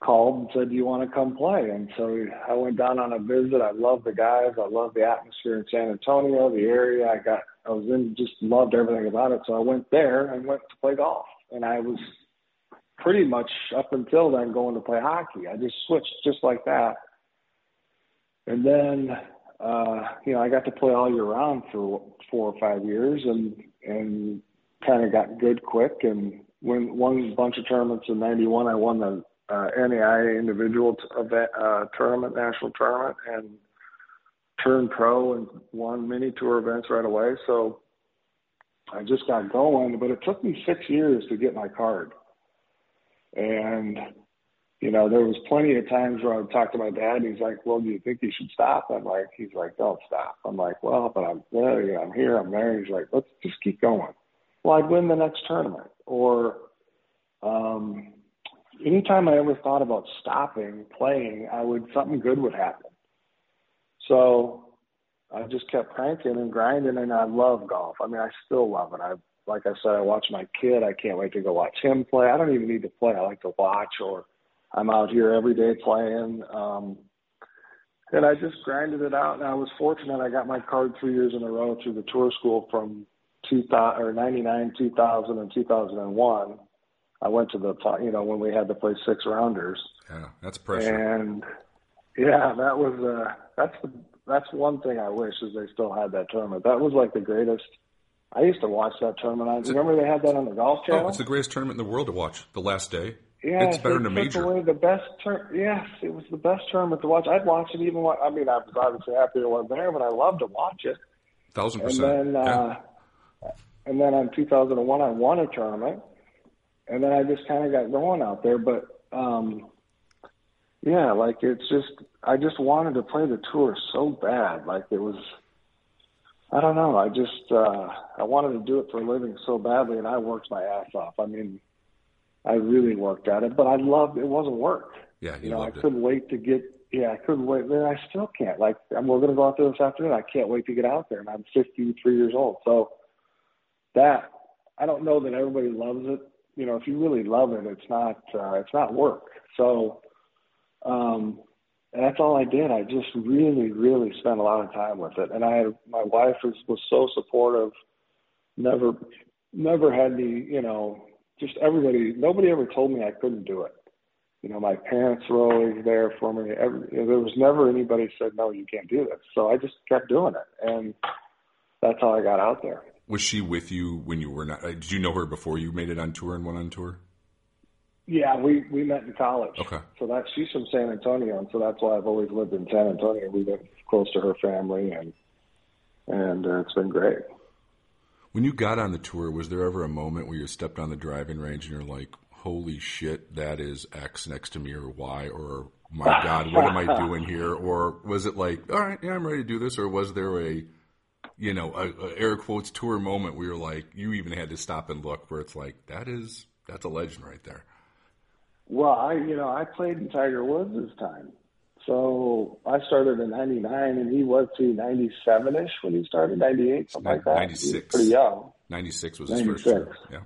called and said, "Do you want to come play?" And so I went down on a visit. I loved the guys. I loved the atmosphere in San Antonio, the area. I got, I was in, just loved everything about it. So I went there and went to play golf. And I was pretty much up until then going to play hockey. I just switched just like that. And then, uh, you know, I got to play all year round for four or five years, and and kind of got good quick and won won a bunch of tournaments. In '91, I won the uh, NAIA individual t- event uh, tournament, national tournament, and turned pro and won many tour events right away. So I just got going, but it took me six years to get my card. And you know, there was plenty of times where I would talk to my dad. And he's like, "Well, do you think you should stop?" I'm like, "He's like, don't stop." I'm like, "Well, but I'm there. I'm here. I'm there." He's like, "Let's just keep going." Well, I'd win the next tournament, or um, anytime I ever thought about stopping playing, I would something good would happen. So I just kept cranking and grinding, and I love golf. I mean, I still love it. I like I said, I watch my kid. I can't wait to go watch him play. I don't even need to play. I like to watch, or I'm out here every day playing. Um, and I just grinded it out, and I was fortunate. I got my card three years in a row through the tour school from 2000 or 99, 2000, and 2001. I went to the you know when we had to play six rounders. Yeah, that's pressure. And yeah, that was uh That's the that's one thing I wish is they still had that tournament. That was like the greatest. I used to watch that tournament. I remember they had that on the Golf Channel. Oh, it's the greatest tournament in the world to watch. The last day. Yeah, it's better than a major. Away the best tur- Yes, it was the best tournament to watch. I'd watch it even. When, I mean, I was obviously happy it wasn't there, but I loved to watch it. Thousand And percent. And then, uh, and then in 2001, I won a tournament, and then I just kind of got going out there. But um, yeah, like it's just I just wanted to play the tour so bad. Like it was, I don't know. I just uh, I wanted to do it for a living so badly, and I worked my ass off. I mean, I really worked at it, but I loved it. Wasn't work. Yeah, You you know, I loved it. couldn't wait to get. Yeah, I couldn't wait. Man, I still can't. Like, I'm, we're going to go out there this afternoon. I can't wait to get out there, and I'm 53 years old. So that I don't know that everybody loves it. You know, if you really love it, it's not. Uh, it's not work. So um, that's all I did. I just really, really spent a lot of time with it, and I my wife was was so supportive. Never, never had any, You know, just everybody. Nobody ever told me I couldn't do it you know, my parents were always there for me. Every, there was never anybody said, no, you can't do this. So I just kept doing it. And that's how I got out there. Was she with you when you were not? uh, Did you know her before you made it on tour and went on tour? Yeah, we, we met in college. Okay. So that she's from San Antonio. And so that's why I've always lived in San Antonio. We live close to her family and, and uh, it's been great. When you got on the tour, was there ever a moment where you stepped on the driving range and you're like, "Holy shit, that is X next to me," or Y, or "My <laughs> God, what am I doing here?" Or was it like, "All right, yeah, I'm ready to do this," or was there a, you know, a, a air quotes tour moment where you're like, you even had to stop and look, where it's like, that is that's a legend right there. Well, I, you know, I played in Tiger Woods' time. So I started in 99 and he was to 97-ish when he started, 98, something like that. 96. pretty young. '96 was his first year. Yeah.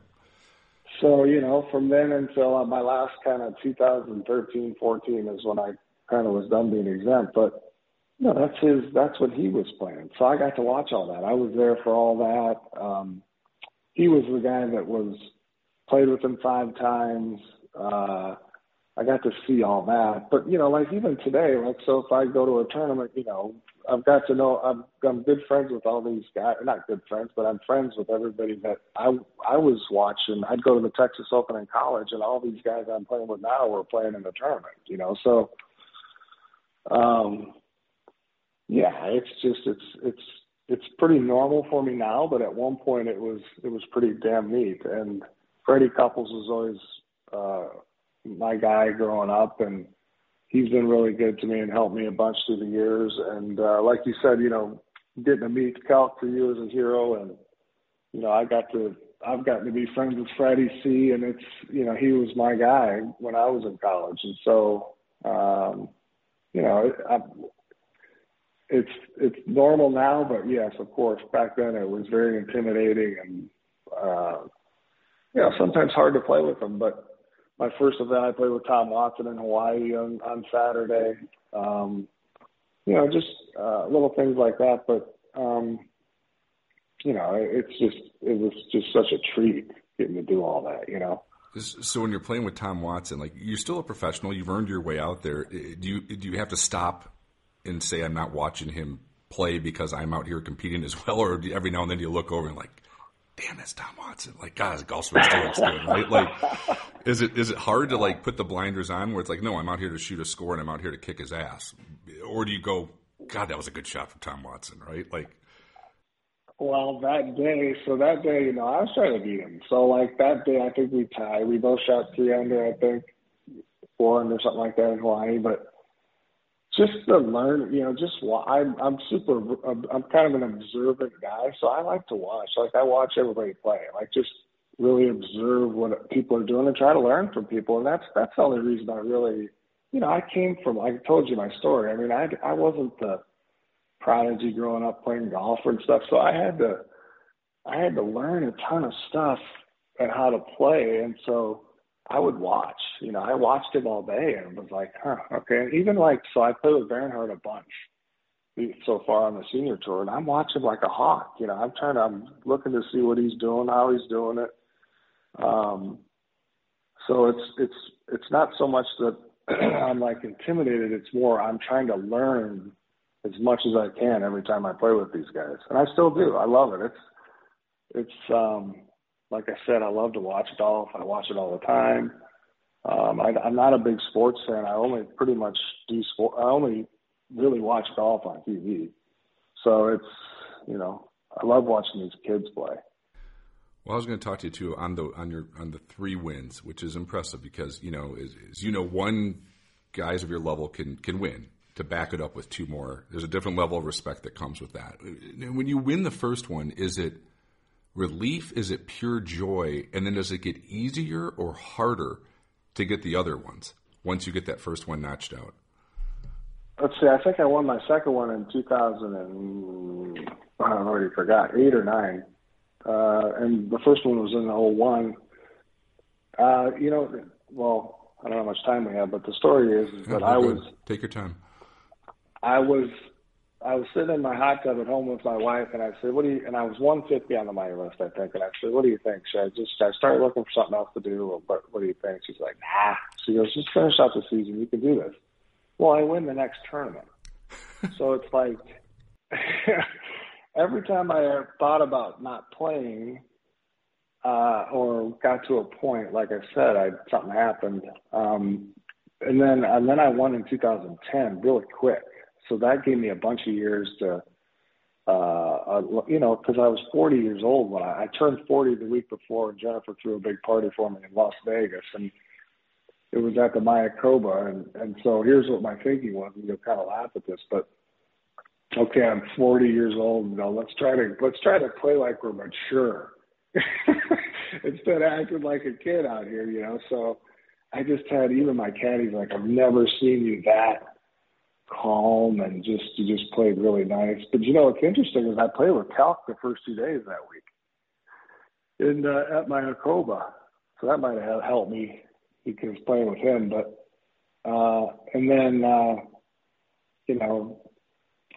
So, you know, from then until uh, my last kind of 2013, 14 is when I kind of was done being exempt. But, you know, that's his, that's what he was playing. So I got to watch all that. I was there for all that. Um, he was the guy that was played with him five times. Uh, I got to see all that. But, you know, like even today, like, so if I go to a tournament, you know, I've got to know, I'm, I'm good friends with all these guys, not good friends, but I'm friends with everybody that I, I was watching. I'd go to the Texas Open in college and all these guys I'm playing with now were playing in the tournament, you know, so, um, yeah, it's just, it's, it's, it's pretty normal for me now, but at one point it was, it was pretty damn neat. And Freddie Couples was always, uh, my guy growing up and he's been really good to me and helped me a bunch through the years. And uh, like you said, you know, getting to meet Calc for you as a hero, and you know, I got to I've gotten to be friends with Freddie C, and it's you know he was my guy when I was in college, and so um, you know, I, it's it's normal now, but yes, of course, back then it was very intimidating and uh, you know sometimes hard to play with them, but my first event, I played with Tom Watson in Hawaii on, on Saturday. Um, you know, just uh, little things like that. But um, you know, it's just it was just such a treat getting to do all that. You know. So when you're playing with Tom Watson, like you're still a professional, you've earned your way out there. Do you do you have to stop and say I'm not watching him play because I'm out here competing as well, or every now and then you look over and like, damn, that's Tom Watson. Like, God, his golf swing still looks good, right? Like, is it is it hard to like put the blinders on where it's like, no, I'm out here to shoot a score and I'm out here to kick his ass, or do you go, God, that was a good shot from Tom Watson, right? Like, Well, that day, so that day, you know, I was trying to beat him. So like that day, I think we tied. We both shot three under, I think, four under, something like that in Hawaii. But just to learn, you know, just I'm I'm super. I'm kind of an observant guy, so I like to watch. Like I watch everybody play. Like just really observe what people are doing and try to learn from people. And that's that's the only reason I really, you know, I came from. I told you my story. I mean, I I wasn't the prodigy growing up playing golf and stuff, so I had to I had to learn a ton of stuff and how to play. And so I would watch. You know, I watched him all day and was like, huh, okay. Even like, so I played with Bernhard a bunch so far on the senior tour, and I'm watching like a hawk. You know, I'm trying to, I'm looking to see what he's doing, how he's doing it. Um, so it's it's it's not so much that <clears throat> I'm like intimidated. It's more I'm trying to learn as much as I can every time I play with these guys, and I still do. I love it. It's it's um, like I said, I love to watch golf. I watch it all the time. Um, I, I'm not a big sports fan. I only pretty much do sport. I only really watch golf on TV. So it's you know I love watching these kids play. Well, I was going to talk to you too on the on your on the three wins, which is impressive because you know as, as you know one guys of your level can can win. To back it up with two more, there's a different level of respect that comes with that. When you win the first one, is it relief? Is it pure joy? And then does it get easier or harder to get the other ones once you get that first one notched out? Let's see. I think I won my second one in 2000 and I already forgot eight or nine, uh, and the first one was in 01. Uh, you know, well, I don't know how much time we have, but the story is, is that I was take your time. I was I was sitting in my hot tub at home with my wife, and I said, "What do you?" And I was 150 on the money list, I think. And I said, "What do you think? Should I just should I start looking for something else to do? Or what? What do you think?" She's like, "Nah." She goes, "Just finish out the season. You can do this." Well, I win the next tournament, <laughs> so it's like <laughs> every time I thought about not playing, uh, or got to a point, like I said, I something happened, um, and then and then I won in 2010, really quick. So that gave me a bunch of years to, uh, uh you know, because I was 40 years old when I, I turned 40 the week before, and Jennifer threw a big party for me in Las Vegas, and it was at the Mayakoba, and and so here's what my thinking was, and you'll kind of laugh at this, but okay, I'm 40 years old. You know, let's try to let's try to play like we're mature <laughs> instead of acting like a kid out here. You know, so I just had even my caddies like I've never seen you that calm and just you just played really nice. But you know what's interesting is I played with Calc the first two days that week, and uh, at Mayakoba, so that might have helped me because playing with him. But uh, and then uh, you know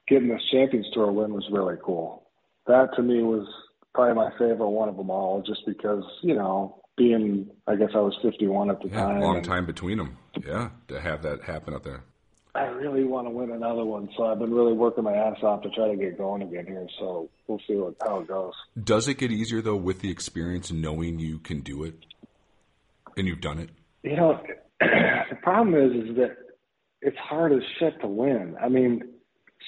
getting this Champions Tour win was really cool. That to me was probably my favorite one of them all, just because you know being I guess I was 51 at the Yeah, time. long time between them. Yeah, to have that happen up there. I really want to win another one, so I've been really working my ass off to try to get going again here. So we'll see what how it goes. Does it get easier though with the experience, knowing you can do it, and you've done it? You know, <clears throat> the problem is is that it's hard as shit to win. I mean,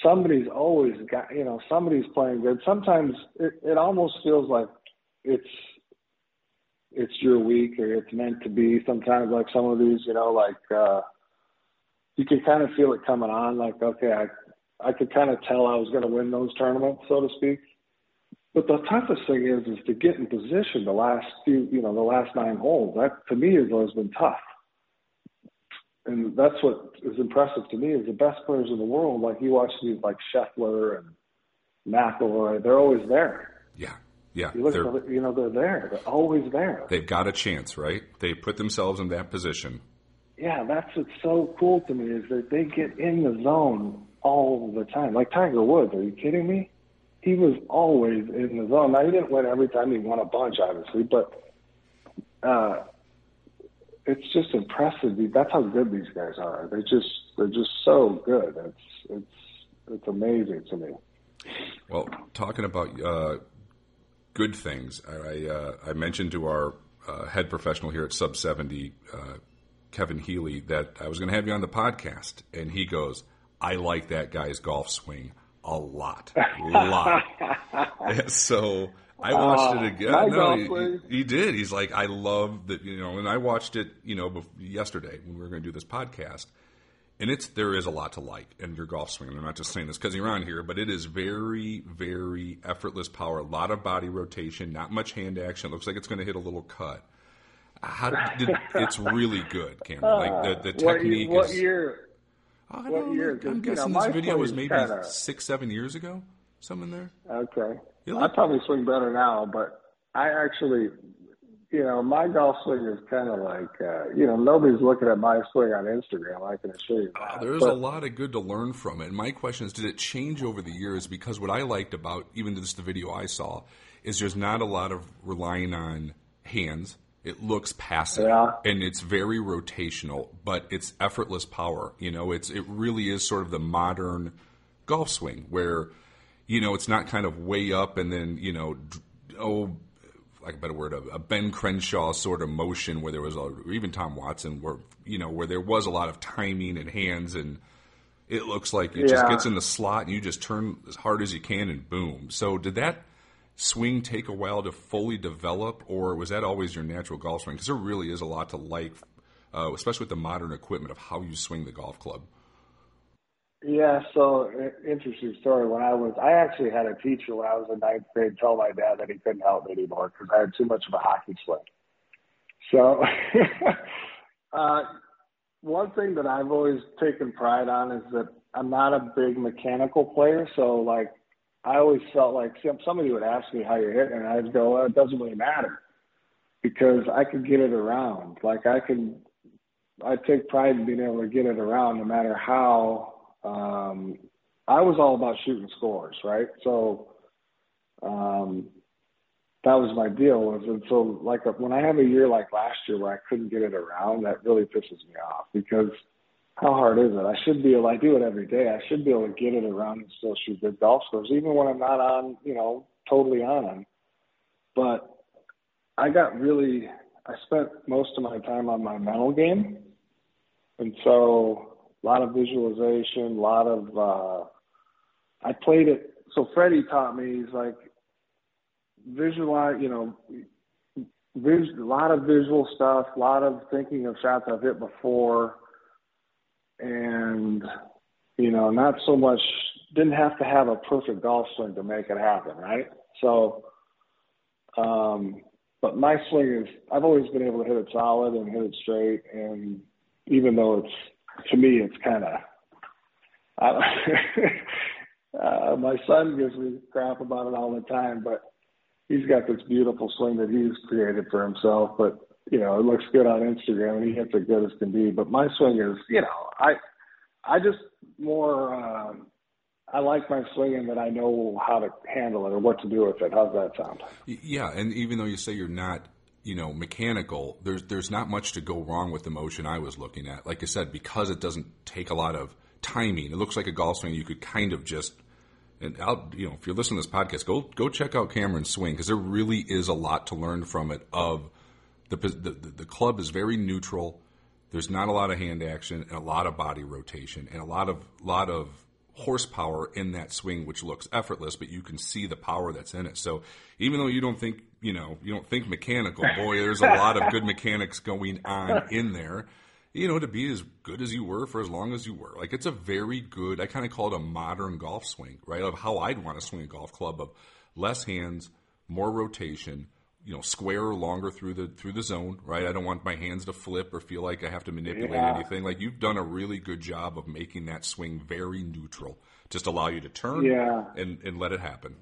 somebody's always got you know somebody's playing good. Sometimes it, it almost feels like it's it's your week or it's meant to be. Sometimes like some of these, you know, like uh you can kind of feel it coming on. Like okay, I I could kind of tell I was going to win those tournaments, so to speak. But the toughest thing is is to get in position the last few, you know, the last nine holes. That to me has always been tough, and that's what is impressive to me is the best players in the world. Like you watch these like Scheffler and McIlroy, they're always there. Yeah, yeah. You look, you know, they're there. They're always there. they've got a chance, right? They put themselves in that position. Yeah, that's what's so cool to me is that they get in the zone all the time. Like Tiger Woods, are you kidding me? He was always in the zone. Now he didn't win every time; he won a bunch, obviously, but uh, it's just impressive. That's how good these guys are. They just they're just so good. It's it's it's amazing to me. Well, talking about uh, good things, I uh, I mentioned to our uh, head professional here at Sub Seventy, uh, Kevin Healy, that I was going to have you on the podcast, and he goes, "I like that guy's golf swing a lot, a lot." <laughs> <laughs> So I watched it again. no, he, he- did. He's like, "I love that," you know, and I watched it, you know, yesterday when we were going to do this podcast and it's there is a lot to like in your golf swing. And I'm not just saying this because you're on here, but it is very, very effortless power. A lot of body rotation, not much hand action. It looks like it's going to hit a little cut. How did, <laughs> it's really good, Cameron. Like the, the technique year, what is. year? I what don't know, year? I'm 'Cause, you guessing know, this video was maybe kinda- six, seven years ago. Something there. Okay. You I probably swing better now, but I actually, you know, my golf swing is kind of like, uh, you know, nobody's looking at my swing on Instagram. I can assure you that. There's But- a lot of good to learn from it. And my question is, did it change over the years? Because what I liked about even just the video I saw is there's not a lot of relying on hands. It looks passive Yeah. and it's very rotational, but it's effortless power. You know, it's it really is sort of the modern golf swing where you know it's not kind of way up and then you know oh like a better word, a, a, Ben Crenshaw sort of motion where there was, a, or even Tom Watson, where you know where there was a lot of timing and hands, and it looks like it yeah. just gets in the slot and you just turn as hard as you can and boom. So did that swing take a while to fully develop, or was that always your natural golf swing? Because there really is a lot to like, uh, especially with the modern equipment of how you swing the golf club. Yeah, so interesting story. When I was, I actually had a teacher when I was in ninth grade tell my dad that he couldn't help me anymore because I had too much of a hockey swing. So, <laughs> uh, one thing that I've always taken pride on is that I'm not a big mechanical player. So, like, I always felt like somebody would ask me how you're hitting, and I'd go, well, it doesn't really matter because I could get it around. Like, I can, I take pride in being able to get it around no matter how um, I was all about shooting scores, right? So um, that was my deal. Was and so like when I have a year like last year where I couldn't get it around, that really pisses me off because how hard is it? I should be able. I do it every day. I should be able to get it around and still shoot good golf scores, even when I'm not on, you know, totally on. But I got really. I spent most of my time on my mental game, and so a lot of visualization, a lot of uh, I played it. So Freddie taught me. He's like visualize. You know, vis, a lot of visual stuff, a lot of thinking of shots I've hit before, and you know, not so much. Didn't have to have a perfect golf swing to make it happen, right? So, um, but my swing is I've always been able to hit it solid and hit it straight, and even though it's to me, it's kind of. <laughs> uh, my son gives me crap about it all the time, but he's got this beautiful swing that he's created for himself. But you know, it looks good on Instagram, and he hits it good as can be. But my swing is, you know, I, I just more. Um, I like my swinging that I know how to handle it or what to do with it. How's that sound? Yeah, and even though you say you're not you know, mechanical, there's there's not much to go wrong with the motion I was looking at. Like I said, because it doesn't take a lot of timing, it looks like a golf swing you could kind of just and I'll, you know, if you're listening to this podcast, go go check out Cameron's swing because there really is a lot to learn from it. Of the, the the club is very neutral. There's not a lot of hand action and a lot of body rotation and a lot of lot of horsepower in that swing, which looks effortless, but you can see the power that's in it. So even though you don't think, you know, you don't think mechanical, boy, there's a lot of good mechanics going on in there. You know, to be as good as you were for as long as you were. Like it's a very good, I kind of call it a modern golf swing, right? Of how I'd want to swing a golf club of less hands, more rotation, you know square or longer through the through the zone right i don't want my hands to flip or feel like i have to manipulate yeah. anything like you've done a really good job of making that swing very neutral just allow you to turn yeah. and and let it happen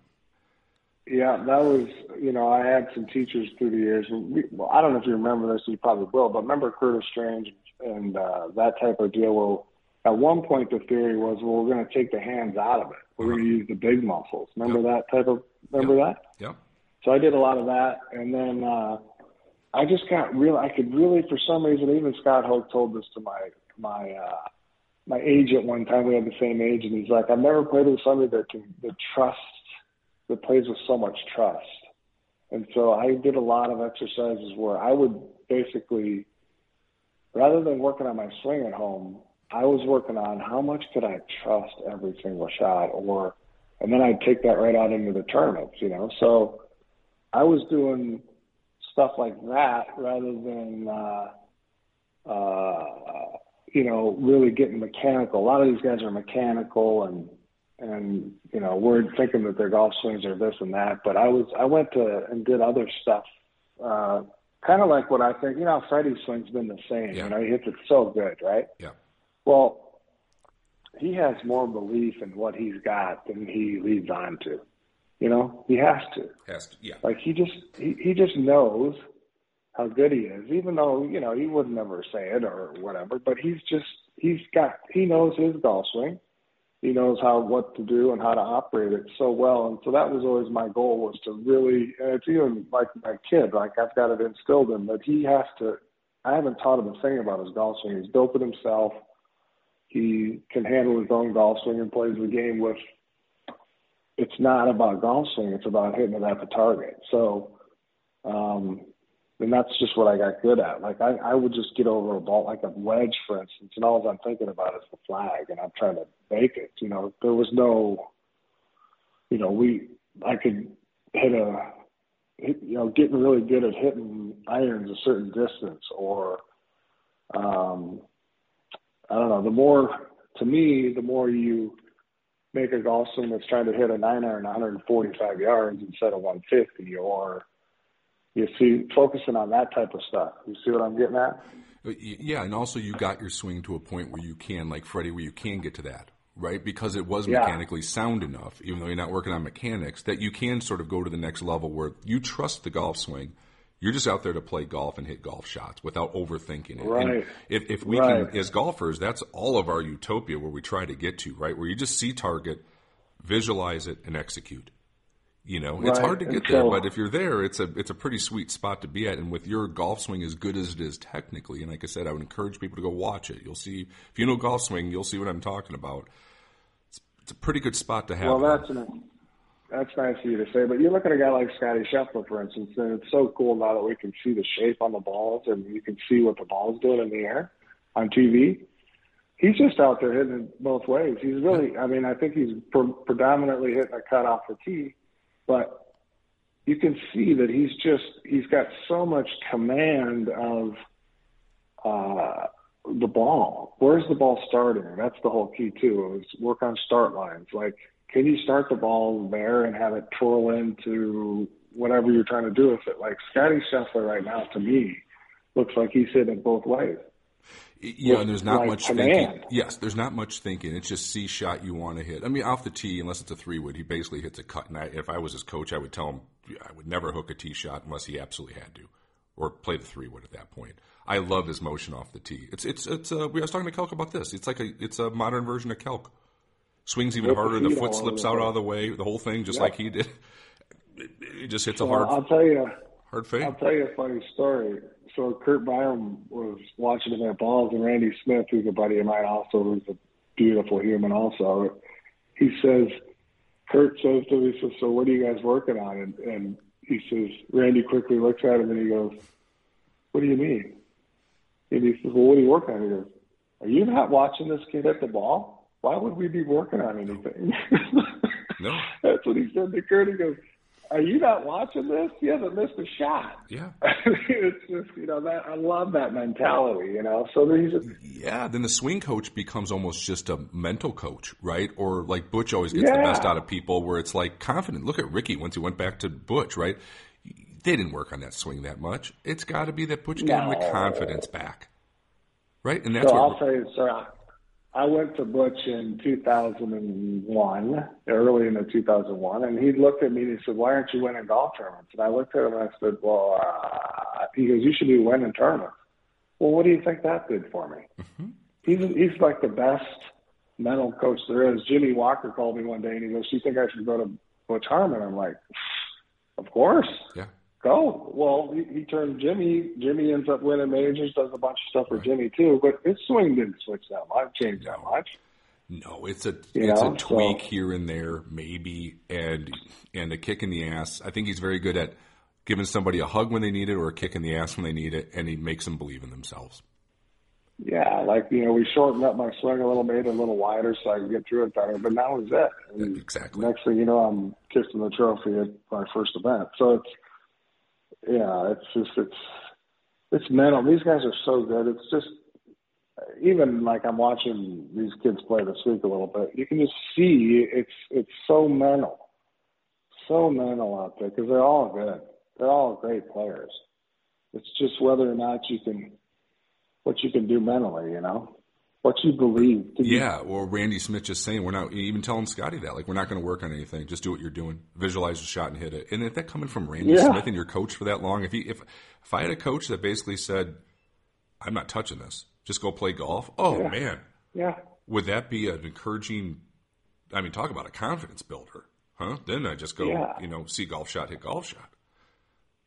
yeah that was you know i had some teachers through the years we, well i don't know if you remember this you probably will but remember curtis strange and uh that type of deal where at one point the theory was well we're going to take the hands out of it we're uh-huh. going to use the big muscles remember yep. that type of remember yep. that yeah so I did a lot of that, and then uh, I just got real. I could really, for some reason, even Scott Hoch told this to my my uh, my agent one time. We had the same age, and he's like, "I've never played with somebody that can that trusts that plays with so much trust." And so I did a lot of exercises where I would basically, rather than working on my swing at home, I was working on how much could I trust every single shot, or, and then I'd take that right out into the tournaments, you know. So I was doing stuff like that rather than uh, uh, you know really getting mechanical. A lot of these guys are mechanical and and you know we're thinking that their golf swings are this and that. But I was I went to and did other stuff. Uh, kind of like what I think, you know, Freddie's swing's been the same. Yeah. You know, he hits it so good, right? Yeah. Well, he has more belief in what he's got than he leads on to. You know, he has to. Has to, yeah. Like he just he, he just knows how good he is, even though you know he would never say it or whatever. But he's just he's got he knows his golf swing. He knows how what to do and how to operate it so well, and so that was always my goal was to really. And it's even like my kid, like I've got it instilled in that he has to. I haven't taught him a thing about his golf swing. He's built it himself. he can handle his own golf swing and plays the game with. It's not about golf it's about hitting it at the target. So, um, and that's just what I got good at. Like I, I would just get over a ball, like a wedge, for instance, and all I'm thinking about is the flag, and I'm trying to make it. You know, there was no, you know, we I could hit a, you know, getting really good at hitting irons a certain distance, or, um, I don't know. The more, to me, the more you make a golf swing that's trying to hit a nine iron 145 yards instead of 150, or you see focusing on that type of stuff. You see what I'm getting at? Uh, yeah, and also you got your swing to a point where you can, like Freddie, where you can get to that, right? Because it was Yeah. mechanically sound enough, even though you're not working on mechanics, that you can sort of go to the next level where you trust the golf swing. You're just out there to play golf and hit golf shots without overthinking it. And Right. if, if we Right. can, as golfers, that's all of our utopia where we try to get to, right? Where you just see target, visualize it, and execute. You know, it's hard to and get there, but if you're there, it's a it's a pretty sweet spot to be at. And with your golf swing as good as it is technically, and like I said, I would encourage people to go watch it. You'll see if you know golf swing, you'll see what I'm talking about. It's, it's a pretty good spot to have. Well, that's an, that's nice of you to say, but you look at a guy like Scotty Scheffler, for instance, and it's so cool now that we can see the shape on the balls and you can see what the ball's doing in the air on TV. He's just out there hitting it both ways. He's really, I mean, I think he's pre- predominantly hitting a cut off the tee, but you can see that he's just he's got so much command of uh, the ball. Where's the ball starting? That's the whole key too. Is work on start lines. Like, can you start the ball there and have it twirl into whatever you're trying to do with it? Like Scotty Scheffler right now, to me, looks like he's hitting it both ways. Yeah, and there's not like much command. thinking. Yes, there's not much thinking. It's just see shot you want to hit. I mean, off the tee, unless it's a three wood, he basically hits a cut. And I, if I was his coach, I would tell him I would never hook a tee shot unless he absolutely had to, or play the three wood at that point. I love his motion off the tee. It's it's it's. Uh, we I was talking to Calc about this. It's like a it's a modern version of Calc. Swings even harder. The foot slips out out of the way. The whole thing, just Yep. like he did. It, it just hits a hard I'll tell you. hard fade. I'll tell you a funny story. So Curt Byrum was watching him at balls, and Randy Smith, who's a buddy of mine, also who's a beautiful human. Also, he says, Curt says to me, he says, "So what are you guys working on?" And, and he says, Randy quickly looks at him and he goes, "What do you mean?" And he says, "Well, what are you working on?" He goes, "Are you not watching this kid at the ball? Why would we be working on anything?" <laughs> No. That's what he said to Curt. He goes, "Are you not watching this? He hasn't missed a shot." Yeah. <laughs> it's just you know that I love that mentality. You know, so he's there's Yeah, then the swing coach becomes almost just a mental coach, right? Or like Butch always gets the best out of people, where it's like confident. Look at Rickie once he went back to Butch, right? They didn't work on that swing that much. It's got to be that Butch gave him the confidence back, right? And that's so what I'll tell you, sir. I- went to Butch in 2001, early in the 2001, and he looked at me and he said, "Why aren't you winning golf tournaments?" And I looked at him and I said, "Well," uh, he goes, "You should be winning tournaments." Well, what do you think that did for me? He's he's like the best mental coach there is. Jimmy Walker called me one day and he goes, "You think I should go to Butch Harmon?" I'm like, "Of course." yeah, go. Well, he, he turned Jimmy. Jimmy ends up winning majors, does a bunch of stuff for Jimmy too. But his swing didn't switch that much, change that much. no, it's a You it's know, a tweak so- here and there, maybe, and and a kick in the ass. I think he's very good at giving somebody a hug when they need it, or a kick in the ass when they need it, and he makes them believe in themselves. Yeah, like you know, we shortened up my swing a little, made it a little wider so I could get through it better. But that was it. And Exactly. Next thing you know, I'm kissing the trophy at my first event. So it's yeah, it's just it's it's mental. These guys are so good. It's just even like I'm watching these kids play this week a little bit. You can just see it's it's so mental, so mental out there because they're all good. They're all great players. It's just whether or not you can what you can do mentally. You know what you believe. You- Yeah, well, Randy Smith just saying we're not even telling Scotty that like we're not going to work on anything. Just do what you're doing. Visualize the shot and hit it. And if that coming from Randy Yeah. Smith and your coach for that long, if he if if I had a coach that basically said, "I'm not touching this, just go play golf," oh Yeah. man, yeah. would that be an encouraging? I mean, talk about a confidence builder, huh? Then I just go, Yeah. you know, see golf shot, hit golf shot.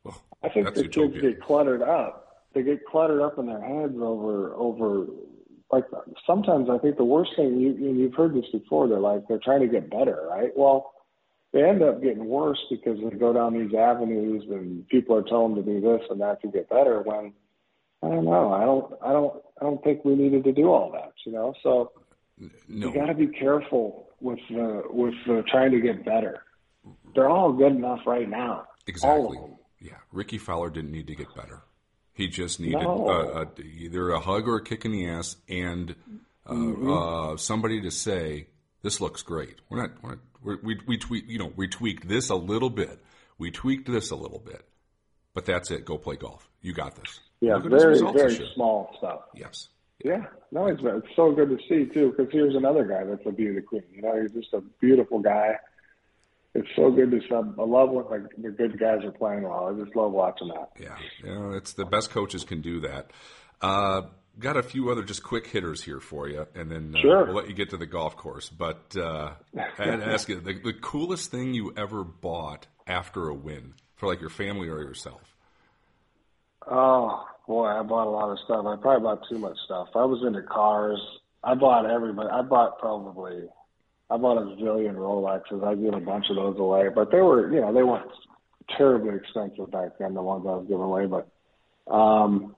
Well, I think that's the kids get cluttered up. They get cluttered up in their heads over over like sometimes I think the worst thing you and you've heard this before. They're like they're trying to get better, right? Well, they end up getting worse because they go down these avenues and people are telling them to do this and that to get better. When I don't know, I don't, I don't, I don't think we needed to do all that, you know. So No, you got to be careful with the with the trying to get better. They're all good enough right now. Exactly. Yeah, Rickie Fowler didn't need to get better. He just needed No. uh, uh, either a hug or a kick in the ass, and uh, Mm-hmm. uh, somebody to say, "This looks great." We're not. We're, we're, we we tweak. You know, we tweaked this a little bit. We tweaked this a little bit, but that's it. Go play golf. You got this. Yeah, Look at his very very small stuff. Yes. Yeah, no, it's, it's so good to see too. Because here's another guy that's a beauty queen. You know, he's just a beautiful guy. It's so good to see. I love when like, the good guys are playing well. I just love watching that. Yeah, you know, it's the best coaches can do that. Uh, got a few other just quick hitters here for you, and then uh, Sure. we'll let you get to the golf course. But uh, I had to ask you the, the coolest thing you ever bought after a win for like your family or yourself. Oh boy, I bought a lot of stuff. I probably bought too much stuff. I was into cars. I bought everybody. I bought probably. I bought a zillion Rolexes. I gave a bunch of those away, but they were, you know, they weren't terribly expensive back then. The ones I was giving away, but um,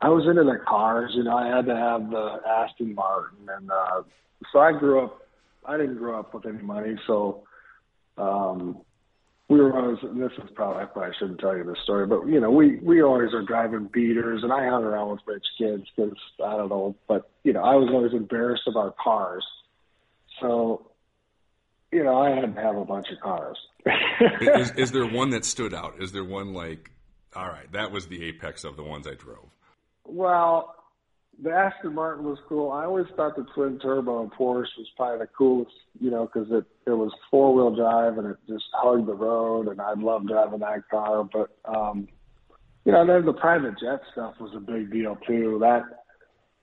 I was into the cars. You know, I had to have the Aston Martin, and uh, so I grew up. I didn't grow up with any money, so um, we were always. And this is probably I probably shouldn't tell you this story, but you know, we we always are driving beaters, and I hung around with rich kids because I don't know, but you know, I was always embarrassed our cars, so you know, I had to have a bunch of cars. <laughs> is, is there one that stood out? Is there one like, all right, that was the apex of the ones I drove? Well, the Aston Martin was cool. I always thought the twin turbo in Porsche was probably the coolest, you know, because it it was four wheel drive and it just hugged the road, and I'd loved driving that car. But um, you know, then the private jet stuff was a big deal too. That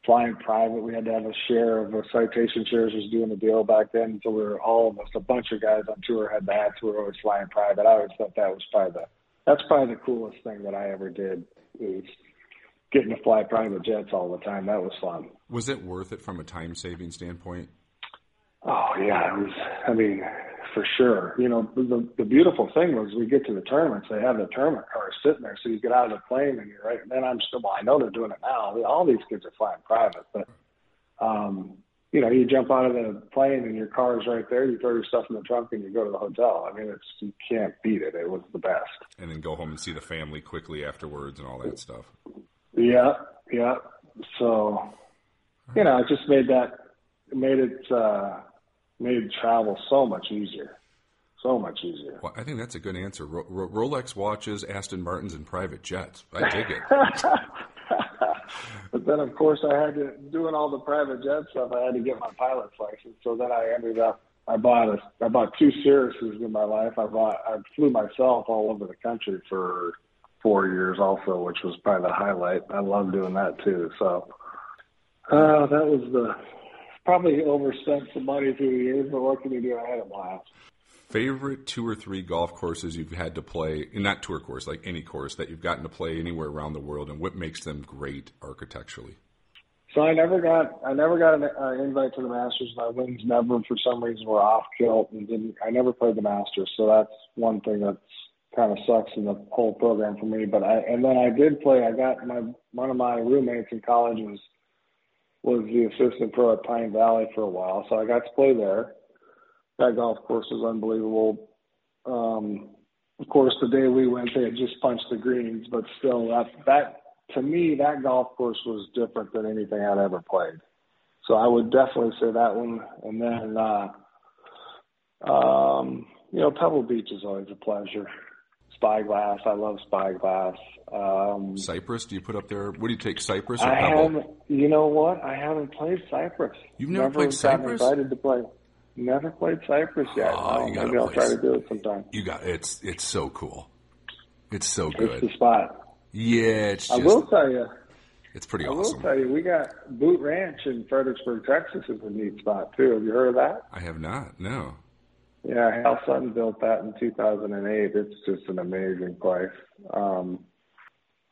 flying private, we had to have a share of the citation shares was doing the deal back then. So we were all of us, a bunch of guys on tour had that. So we were always flying private. I always thought that was probably the that's probably the coolest thing that I ever did. Was getting to fly private jets all the time. That was fun. Was it worth it from a time saving standpoint? Oh yeah, it was. I mean, for sure. You know, the the beautiful thing was we get to the tournaments. They have the tournament cars sitting there, so you get out of the plane and you're right. And then I'm still. Well, I know they're doing it now. All these kids are flying private, but um, you know, you jump out of the plane and your car is right there. You throw your stuff in the trunk and you go to the hotel. I mean, it's you can't beat it. It was the best. And then go home and see the family quickly afterwards and all that stuff. Yeah, yeah. So, you know, it just made that made it uh made travel so much easier. So much easier. Well, I think that's a good answer. Ro- Ro- Rolex watches, Aston Martins, and private jets. I dig it. <laughs> but then, of course, I had to doing all the private jet stuff. I had to get my pilot's license. So then I ended up. I bought a. I bought two Cirruses in my life. I bought. I flew myself all over the country for four years, also, which was probably the highlight. I love doing that too. So uh, that was the probably overspent some money through the years, but what can you do? I had a blast. Favorite two or three golf courses you've had to play, not tour course, like any course that you've gotten to play anywhere around the world, and what makes them great architecturally? So I never got I never got an uh, invite to the Masters. My wins never, for some reason, were off kilt and didn't. I never played the Masters, so that's one thing that's kind of sucks in the whole program for me. But I and then I did play. I got my one of my roommates in college was was the assistant pro at Pine Valley for a while, so I got to play there. That golf course was unbelievable. Um, of course, the day we went, they had just punched the greens, but still, that that to me, that golf course was different than anything I'd ever played. So I would definitely say that one. And then, uh, um, you know, Pebble Beach is always a pleasure. Spyglass, I love Spyglass. Um, Cypress? Do you put up there? What do you take, Cypress or I Pebble? You know what? I haven't played Cypress. You've never played gotten Cypress? Invited to play. Never played Cypress yet. Oh, no, maybe I'll try to do it sometime. You got it's it's so cool. It's so good. It's the spot. Yeah, it's I will tell you. it's pretty I will tell you, we got Boot Ranch in Fredericksburg, Texas, is a neat spot too. Have you heard of that? I have not. No. Yeah, Hal Sutton built that in 2008. It's just an amazing place. Um,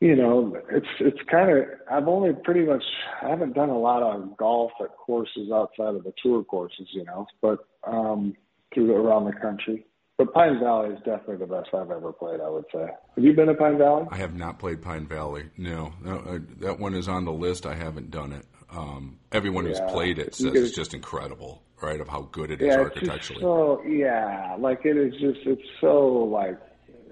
you know, it's it's kind of I've only pretty much I haven't done a lot of golf at courses outside of the tour courses, you know, but um through around the country. But Pine Valley is definitely the best I've ever played. I would say. Have you been to Pine Valley? I have not played Pine Valley. No, no uh, that one is on the list. I haven't done it. Um, everyone who's Yeah. played it says it's just incredible, right? Of how good it is Yeah, just architecturally. so yeah, like it is just it's so like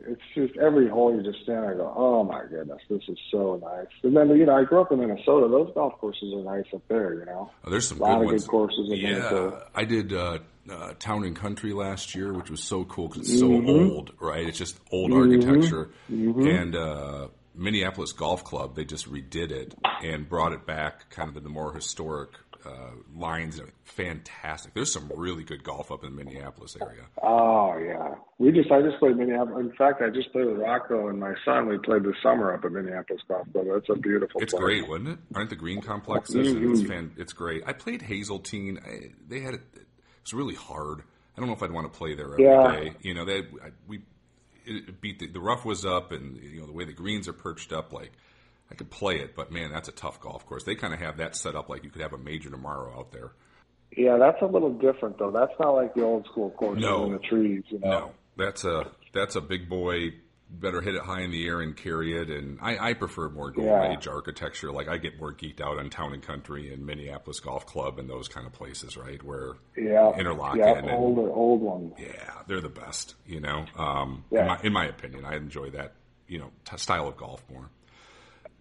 it's just every hole you just stand there and go, oh my goodness, this is so nice. And then you know I grew up in Minnesota; those golf courses are nice up there, you know. Oh, there's some a lot good of ones. good courses in yeah, Minnesota. I did uh, uh, Town and Country last year, which was so cool because it's so Mm-hmm. old, right? It's just old architecture. And uh, Minneapolis Golf Club, they just redid it and brought it back kind of in the more historic uh, lines. Fantastic. There's some really good golf up in the Minneapolis area. Oh yeah, we just I just played Minneapolis. In fact, I just played with Rocco and my son. We played this summer up at Minneapolis Golf Club. It's a beautiful. It's place. great, wasn't it? Aren't the green complexes? And It's fan. It's great. I played Hazeltine. I, they had it. It's really hard. I don't know if I'd want to play there every day. Yeah. You know, they I, we it beat the, the rough was up, and you know the way the greens are perched up. Like I could play it, but man, that's a tough golf course. They kind of have that set up like you could have a major tomorrow out there. Yeah, that's a little different though. That's not like the old school courses No. in the trees. You know. No, that's a that's a big boy. Better hit it high in the air and carry it. And I, I prefer more golden Yeah. age architecture. Like I get more geeked out on Town and Country and Minneapolis Golf Club and those kind of places, right? Where Yeah. Interlachen Yeah, and- older old ones. yeah, they're the best. You know, um, Yeah. in, my, in my opinion, I enjoy that. You know, t- style of golf more.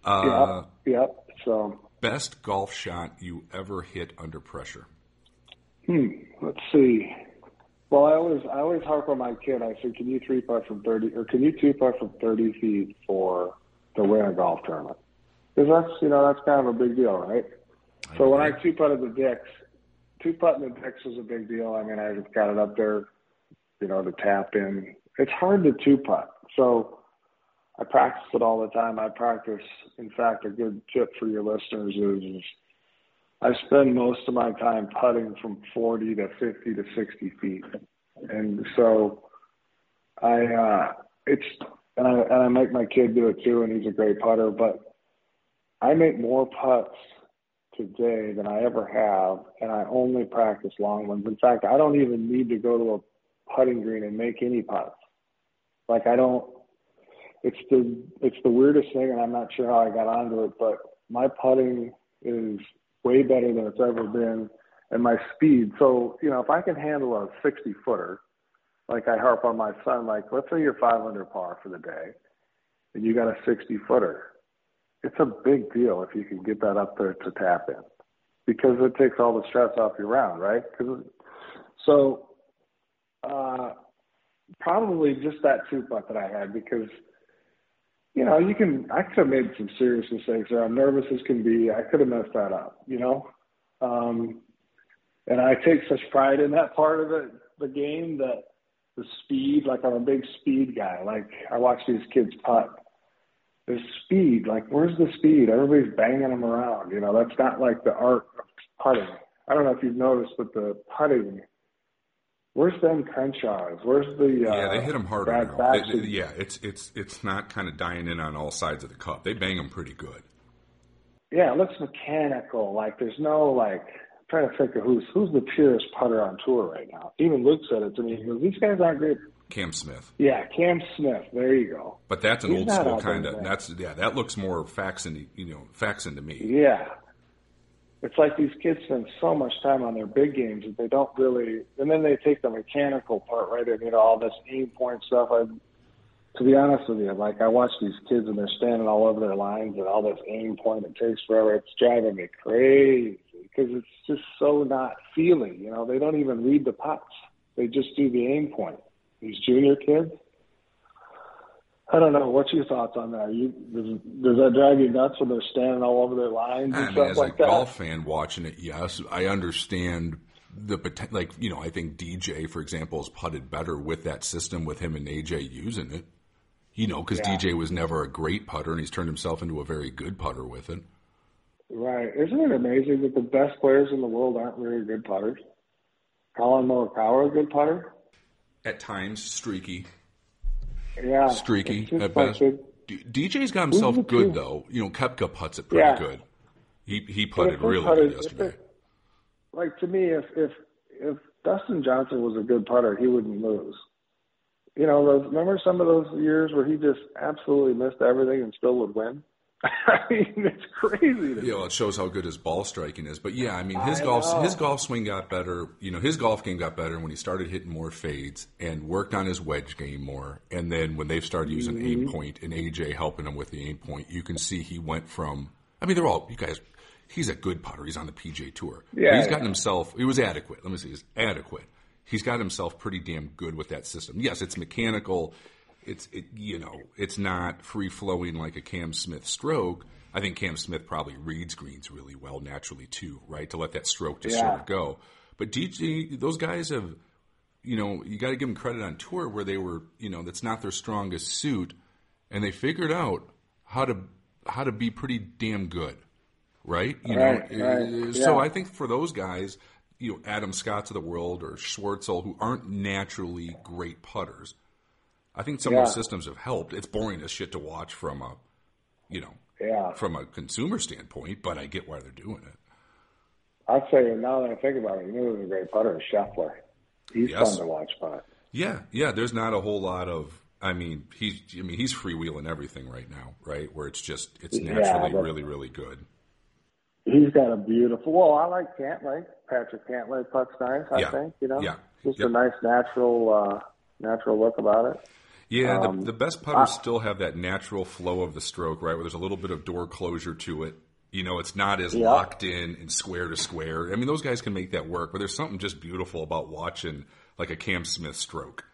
Uh, yep. Yep. So Best golf shot you ever hit under pressure. Hmm. Let's see. Well, I always I always harp on my kid. I said, "Can you three putt from thirty, or can you two putt from thirty feet for to win a golf tournament?" Because that's you know that's kind of a big deal, right? So when I two putted the dicks, two putting the dicks was a big deal. I mean, I just got it up there, you know, to tap in. It's hard to two putt, so I practice it all the time. I practice. In fact, a good tip for your listeners is, is I spend most of my time putting from 40 to 50 to 60 feet, and so I uh, it's and I and I make my kid do it too, and he's a great putter. But I make more putts today than I ever have, and I only practice long ones. In fact, I don't even need to go to a putting green and make any putts. Like I don't. It's the it's the weirdest thing, and I'm not sure how I got onto it, but my putting is way better than it's ever been, and my speed. So you know, if I can handle a 60 footer, like I harp on my son, like let's say you're 500 par for the day, and you got a 60 footer, it's a big deal if you can get that up there to tap in, because it takes all the stress off your round, right? 'Cause- so, uh, probably just that two putt that I had because you know, you can. I could have made some serious mistakes there. I'm nervous as can be. I could have messed that up, you know. Um, and I take such pride in that part of it, the game that the speed. Like I'm a big speed guy. Like I watch these kids putt. The speed. Like where's the speed? Everybody's banging them around. You know, that's not like the art of putting. I don't know if you've noticed, but the putting. Where's Ben Crenshaw's? Where's the uh, Yeah, they hit them harder now. They- they- yeah, it's it's it's not kind of dying in on all sides of the cup. They bang them pretty good. Yeah, it looks mechanical. Like there's no like. I'm trying to think of who's who's the purest putter on tour right now. Even Luke said it to me. He goes, "These guys aren't great." Cam Smith, Yeah, Cam Smith. There you go. but that's an He's old school kind of. That's yeah, that looks more Faxon, you know, Faxon to me. Yeah. It's like these kids spend so much time on their big games that they don't really, and then they take the mechanical part, right? And, you all this aim point stuff. I, to be honest with you, like I watch these kids and they're standing all over their lines and all this aim point. It takes forever. It's driving me crazy because it's just so not feeling. You know, they don't even read the putts. They just do the aim point. These junior kids. I don't know. What's your thoughts on that? You, does, does that drive you nuts when they're standing all over their lines and I mean, stuff as like a that? golf fan watching it, yes, I understand the poten- like you know. I think DJ, for example, has putted better with that system with him and AJ using it. You know, because Yeah. DJ was never a great putter, and he's turned himself into a very good putter with it. Right. Isn't it amazing that the best players in the world aren't very good putters? Collin Morikawa, a good putter. At times, streaky. Yeah. Streaky at best. It, DJ's got himself good two? though. You know, Koepka puts it pretty Yeah. good. He he putted really putted- good yesterday. they- like to me, if if if Dustin Johnson was a good putter, he wouldn't lose. You know, those remember some of those years where he just absolutely missed everything and still would win. <laughs> I mean, it's crazy. Yeah, well, it shows how good his ball striking is. But yeah, I mean, his I golf know. his golf swing got better. You know, his golf game got better when he started hitting more fades and worked on his wedge game more. And then when they've started using Mm-hmm. aim point and AJ helping him with the aim point, you can see he went from. I mean, they're all you guys. He's a good putter. He's on the PJ Tour. Yeah, he's yeah. gotten himself. He was adequate. Let me see. He's adequate. He's got himself pretty damn good with that system. Yes, it's mechanical. It's it, you know, it's not free flowing like a Cam Smith stroke. I think Cam Smith probably reads greens really well naturally too, right? To let that stroke just sort of go. But DJ, those guys have, you know, you got to give them credit on tour where they were, you know, that's not their strongest suit, and they figured out how to how to be pretty damn good, right? You Right, know, right, uh, so yeah. I think for those guys, you know, Adam Scotts of the world or Schwartzel, who aren't naturally great putters, I think some of Yeah. those systems have helped. It's boring as shit to watch from a, you know, Yeah, from a consumer standpoint, but I get why they're doing it. I'd say now that I think about it, you was a great putter, Scheffler. He's Yes. fun to watch putt. Yeah, yeah. There's not a whole lot of. I mean, he's. I mean, he's freewheeling everything right now, right? Where it's just it's naturally but- really, really good. He's got a beautiful. Well, I like Cantlay. Patrick Cantlay putt's nice. I Yeah. think you know. Yeah. Just Yep. a nice natural, uh, natural look about it. Yeah, Um, the, the best putters still have that natural flow of the stroke, right? Where there's a little bit of door closure to it. You know, it's not as Yeah. locked in and square to square. I mean, those guys can make that work, but there's something just beautiful about watching like a Cam Smith stroke,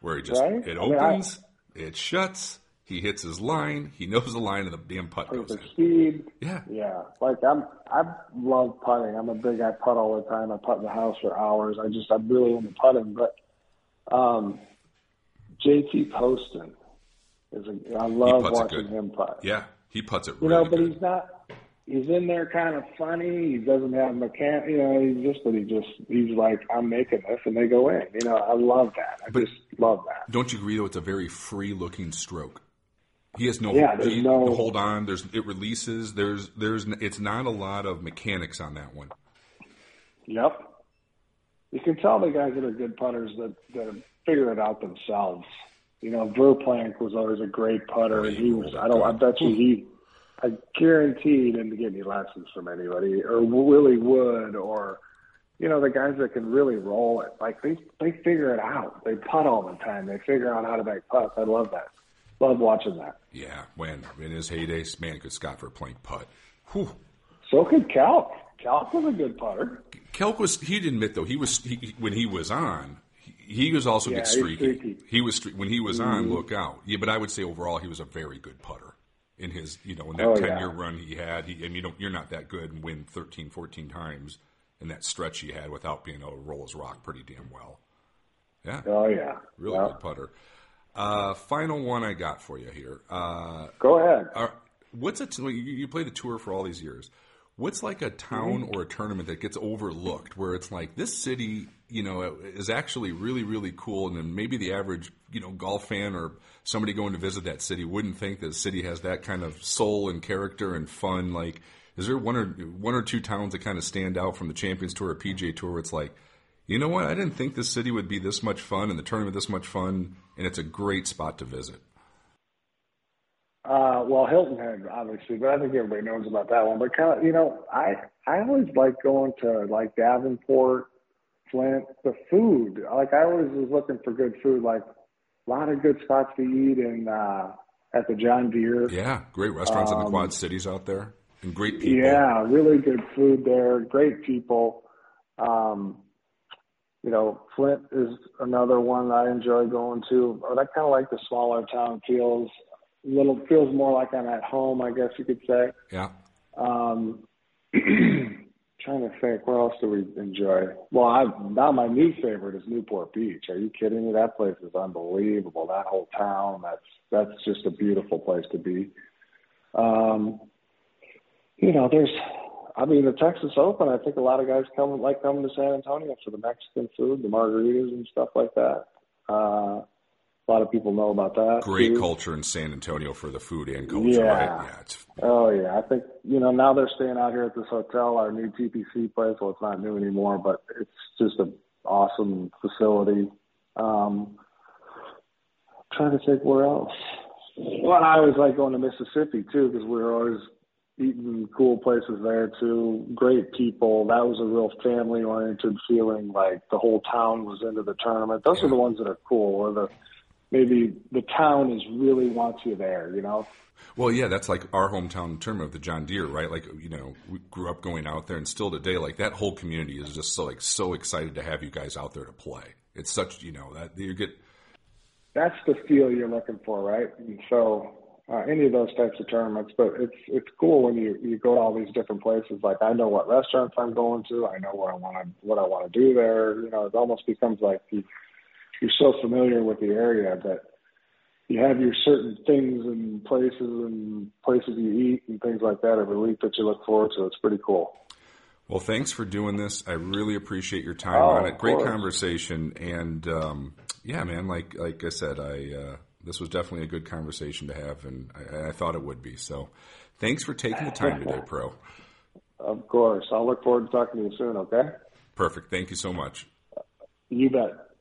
where he just Right? it I mean, I- opens, it shuts, he hits his line, he knows the line, and the damn putt goes the in. speed. Yeah, Yeah, like I'm. I love putting. I'm a big. I putt all the time. I putt in the house for hours. I just. I'm really into putting. But um, JT Poston is. A, I love watching him putt. yeah, he puts it You really know, but good. he's not. He's in there kind of funny. He doesn't have mechanic. You know, he's just. But he just. He's like, I'm making this, and they go in. You know, I love that. I But- just love that. Don't you agree though? It's a very free looking stroke. He has no, Yeah, there's he- no- hold on. There's it releases. There's there's it's not a lot of mechanics on that one. Yep. You can tell the guys that are good putters that, that figure it out themselves. You know, Verplank was always a great putter, and he was. I don't. I bet you he. I guarantee he didn't get any lessons from anybody, or Willie Wood, or you know the guys that can really roll it. Like they they figure it out. They putt all the time. They figure out how to make putts. I love that. Love watching that. Yeah, when in his heyday, man, could Scott Verplank putt. Whew. So could Calc. Calc was a good putter. Calc was he'd admit though he was he, when he was on he, was also Yeah, good streaky. streaky. He was stre- when he was on. Look out! Yeah, but I would say overall he was a very good putter in his you know in that Oh, ten yeah. year run he had. He and you don't you're not that good and win 13, 14 times in that stretch he had without being able to roll his rock pretty damn well. Yeah, Oh yeah. really good putter. Uh, final one I got for you here. Uh, Go ahead. what's a t- you, you play the tour for all these years? What's like a town or a tournament that gets overlooked, where it's like this city, you know, is actually really really cool, and then maybe the average you know golf fan or somebody going to visit that city wouldn't think that the city has that kind of soul and character and fun. Like, is there one or one or two towns that kind of stand out from the Champions Tour or PGA Tour? Where it's like, you know what, I didn't think this city would be this much fun and the tournament this much fun, and it's a great spot to visit. Uh, well, Hilton Head, obviously, but I think everybody knows about that one. But kind of, you know, I I always like going to like Davenport, Flint. The food, like I always was looking for good food. Like a lot of good spots to eat in uh, at the John Deere. Yeah, great restaurants in the Quad Cities out there, and great people. Um, Yeah, really good food there. Great people. Um, you know, Flint is another one I enjoy going to. But I kind of like the smaller town feels. Little feels more like I'm at home, I guess you could say. Yeah. Um, <clears throat> trying to think, where else do we enjoy? Well, I now my new favorite is Newport Beach. Are you kidding me? That place is unbelievable. That whole town. That's that's just a beautiful place to be. Um, you know, there's. I mean, the Texas Open. I think a lot of guys come like coming to San Antonio for the Mexican food, the margaritas and stuff like that. Uh, A lot of people know about that. Great too. culture in San Antonio for the food and culture, Yeah. right? Yeah, Oh yeah, I think you know now they're staying out here at this hotel, our new TPC place. Well, it's not new anymore, but it's just an awesome facility. Um, trying to think where else. Well, I always like going to Mississippi too because we were always eating cool places there too. Great people. That was a real family oriented feeling. Like the whole town was into the tournament. Those are the ones that are cool. Where the maybe the town is really wants you there. You know. Well, yeah, that's like our hometown tournament of the John Deere, right? Like, you know, we grew up going out there, and still today, like that whole community is just so like so excited to have you guys out there to play. It's such, you know, that you get. that's the feel you're looking for, right? And so uh, any of those types of tournaments, but it's it's cool when you you go to all these different places. Like I know what restaurants I'm going to, I know where I want to what I want to do there. You know, it almost becomes like you, you're so familiar with the area that you have your certain things and places and places you eat and things like that every week that you look forward to. It's pretty cool. Well, thanks for doing this. I really appreciate your time Oh, on it. Great course. conversation, and um, yeah, man, like like I said, I uh, this was definitely a good conversation to have, and I, I thought it would be. So, thanks for taking the time today, Pro. Of course. I'll look forward to talking to you soon, okay? Perfect. Thank you so much. You bet.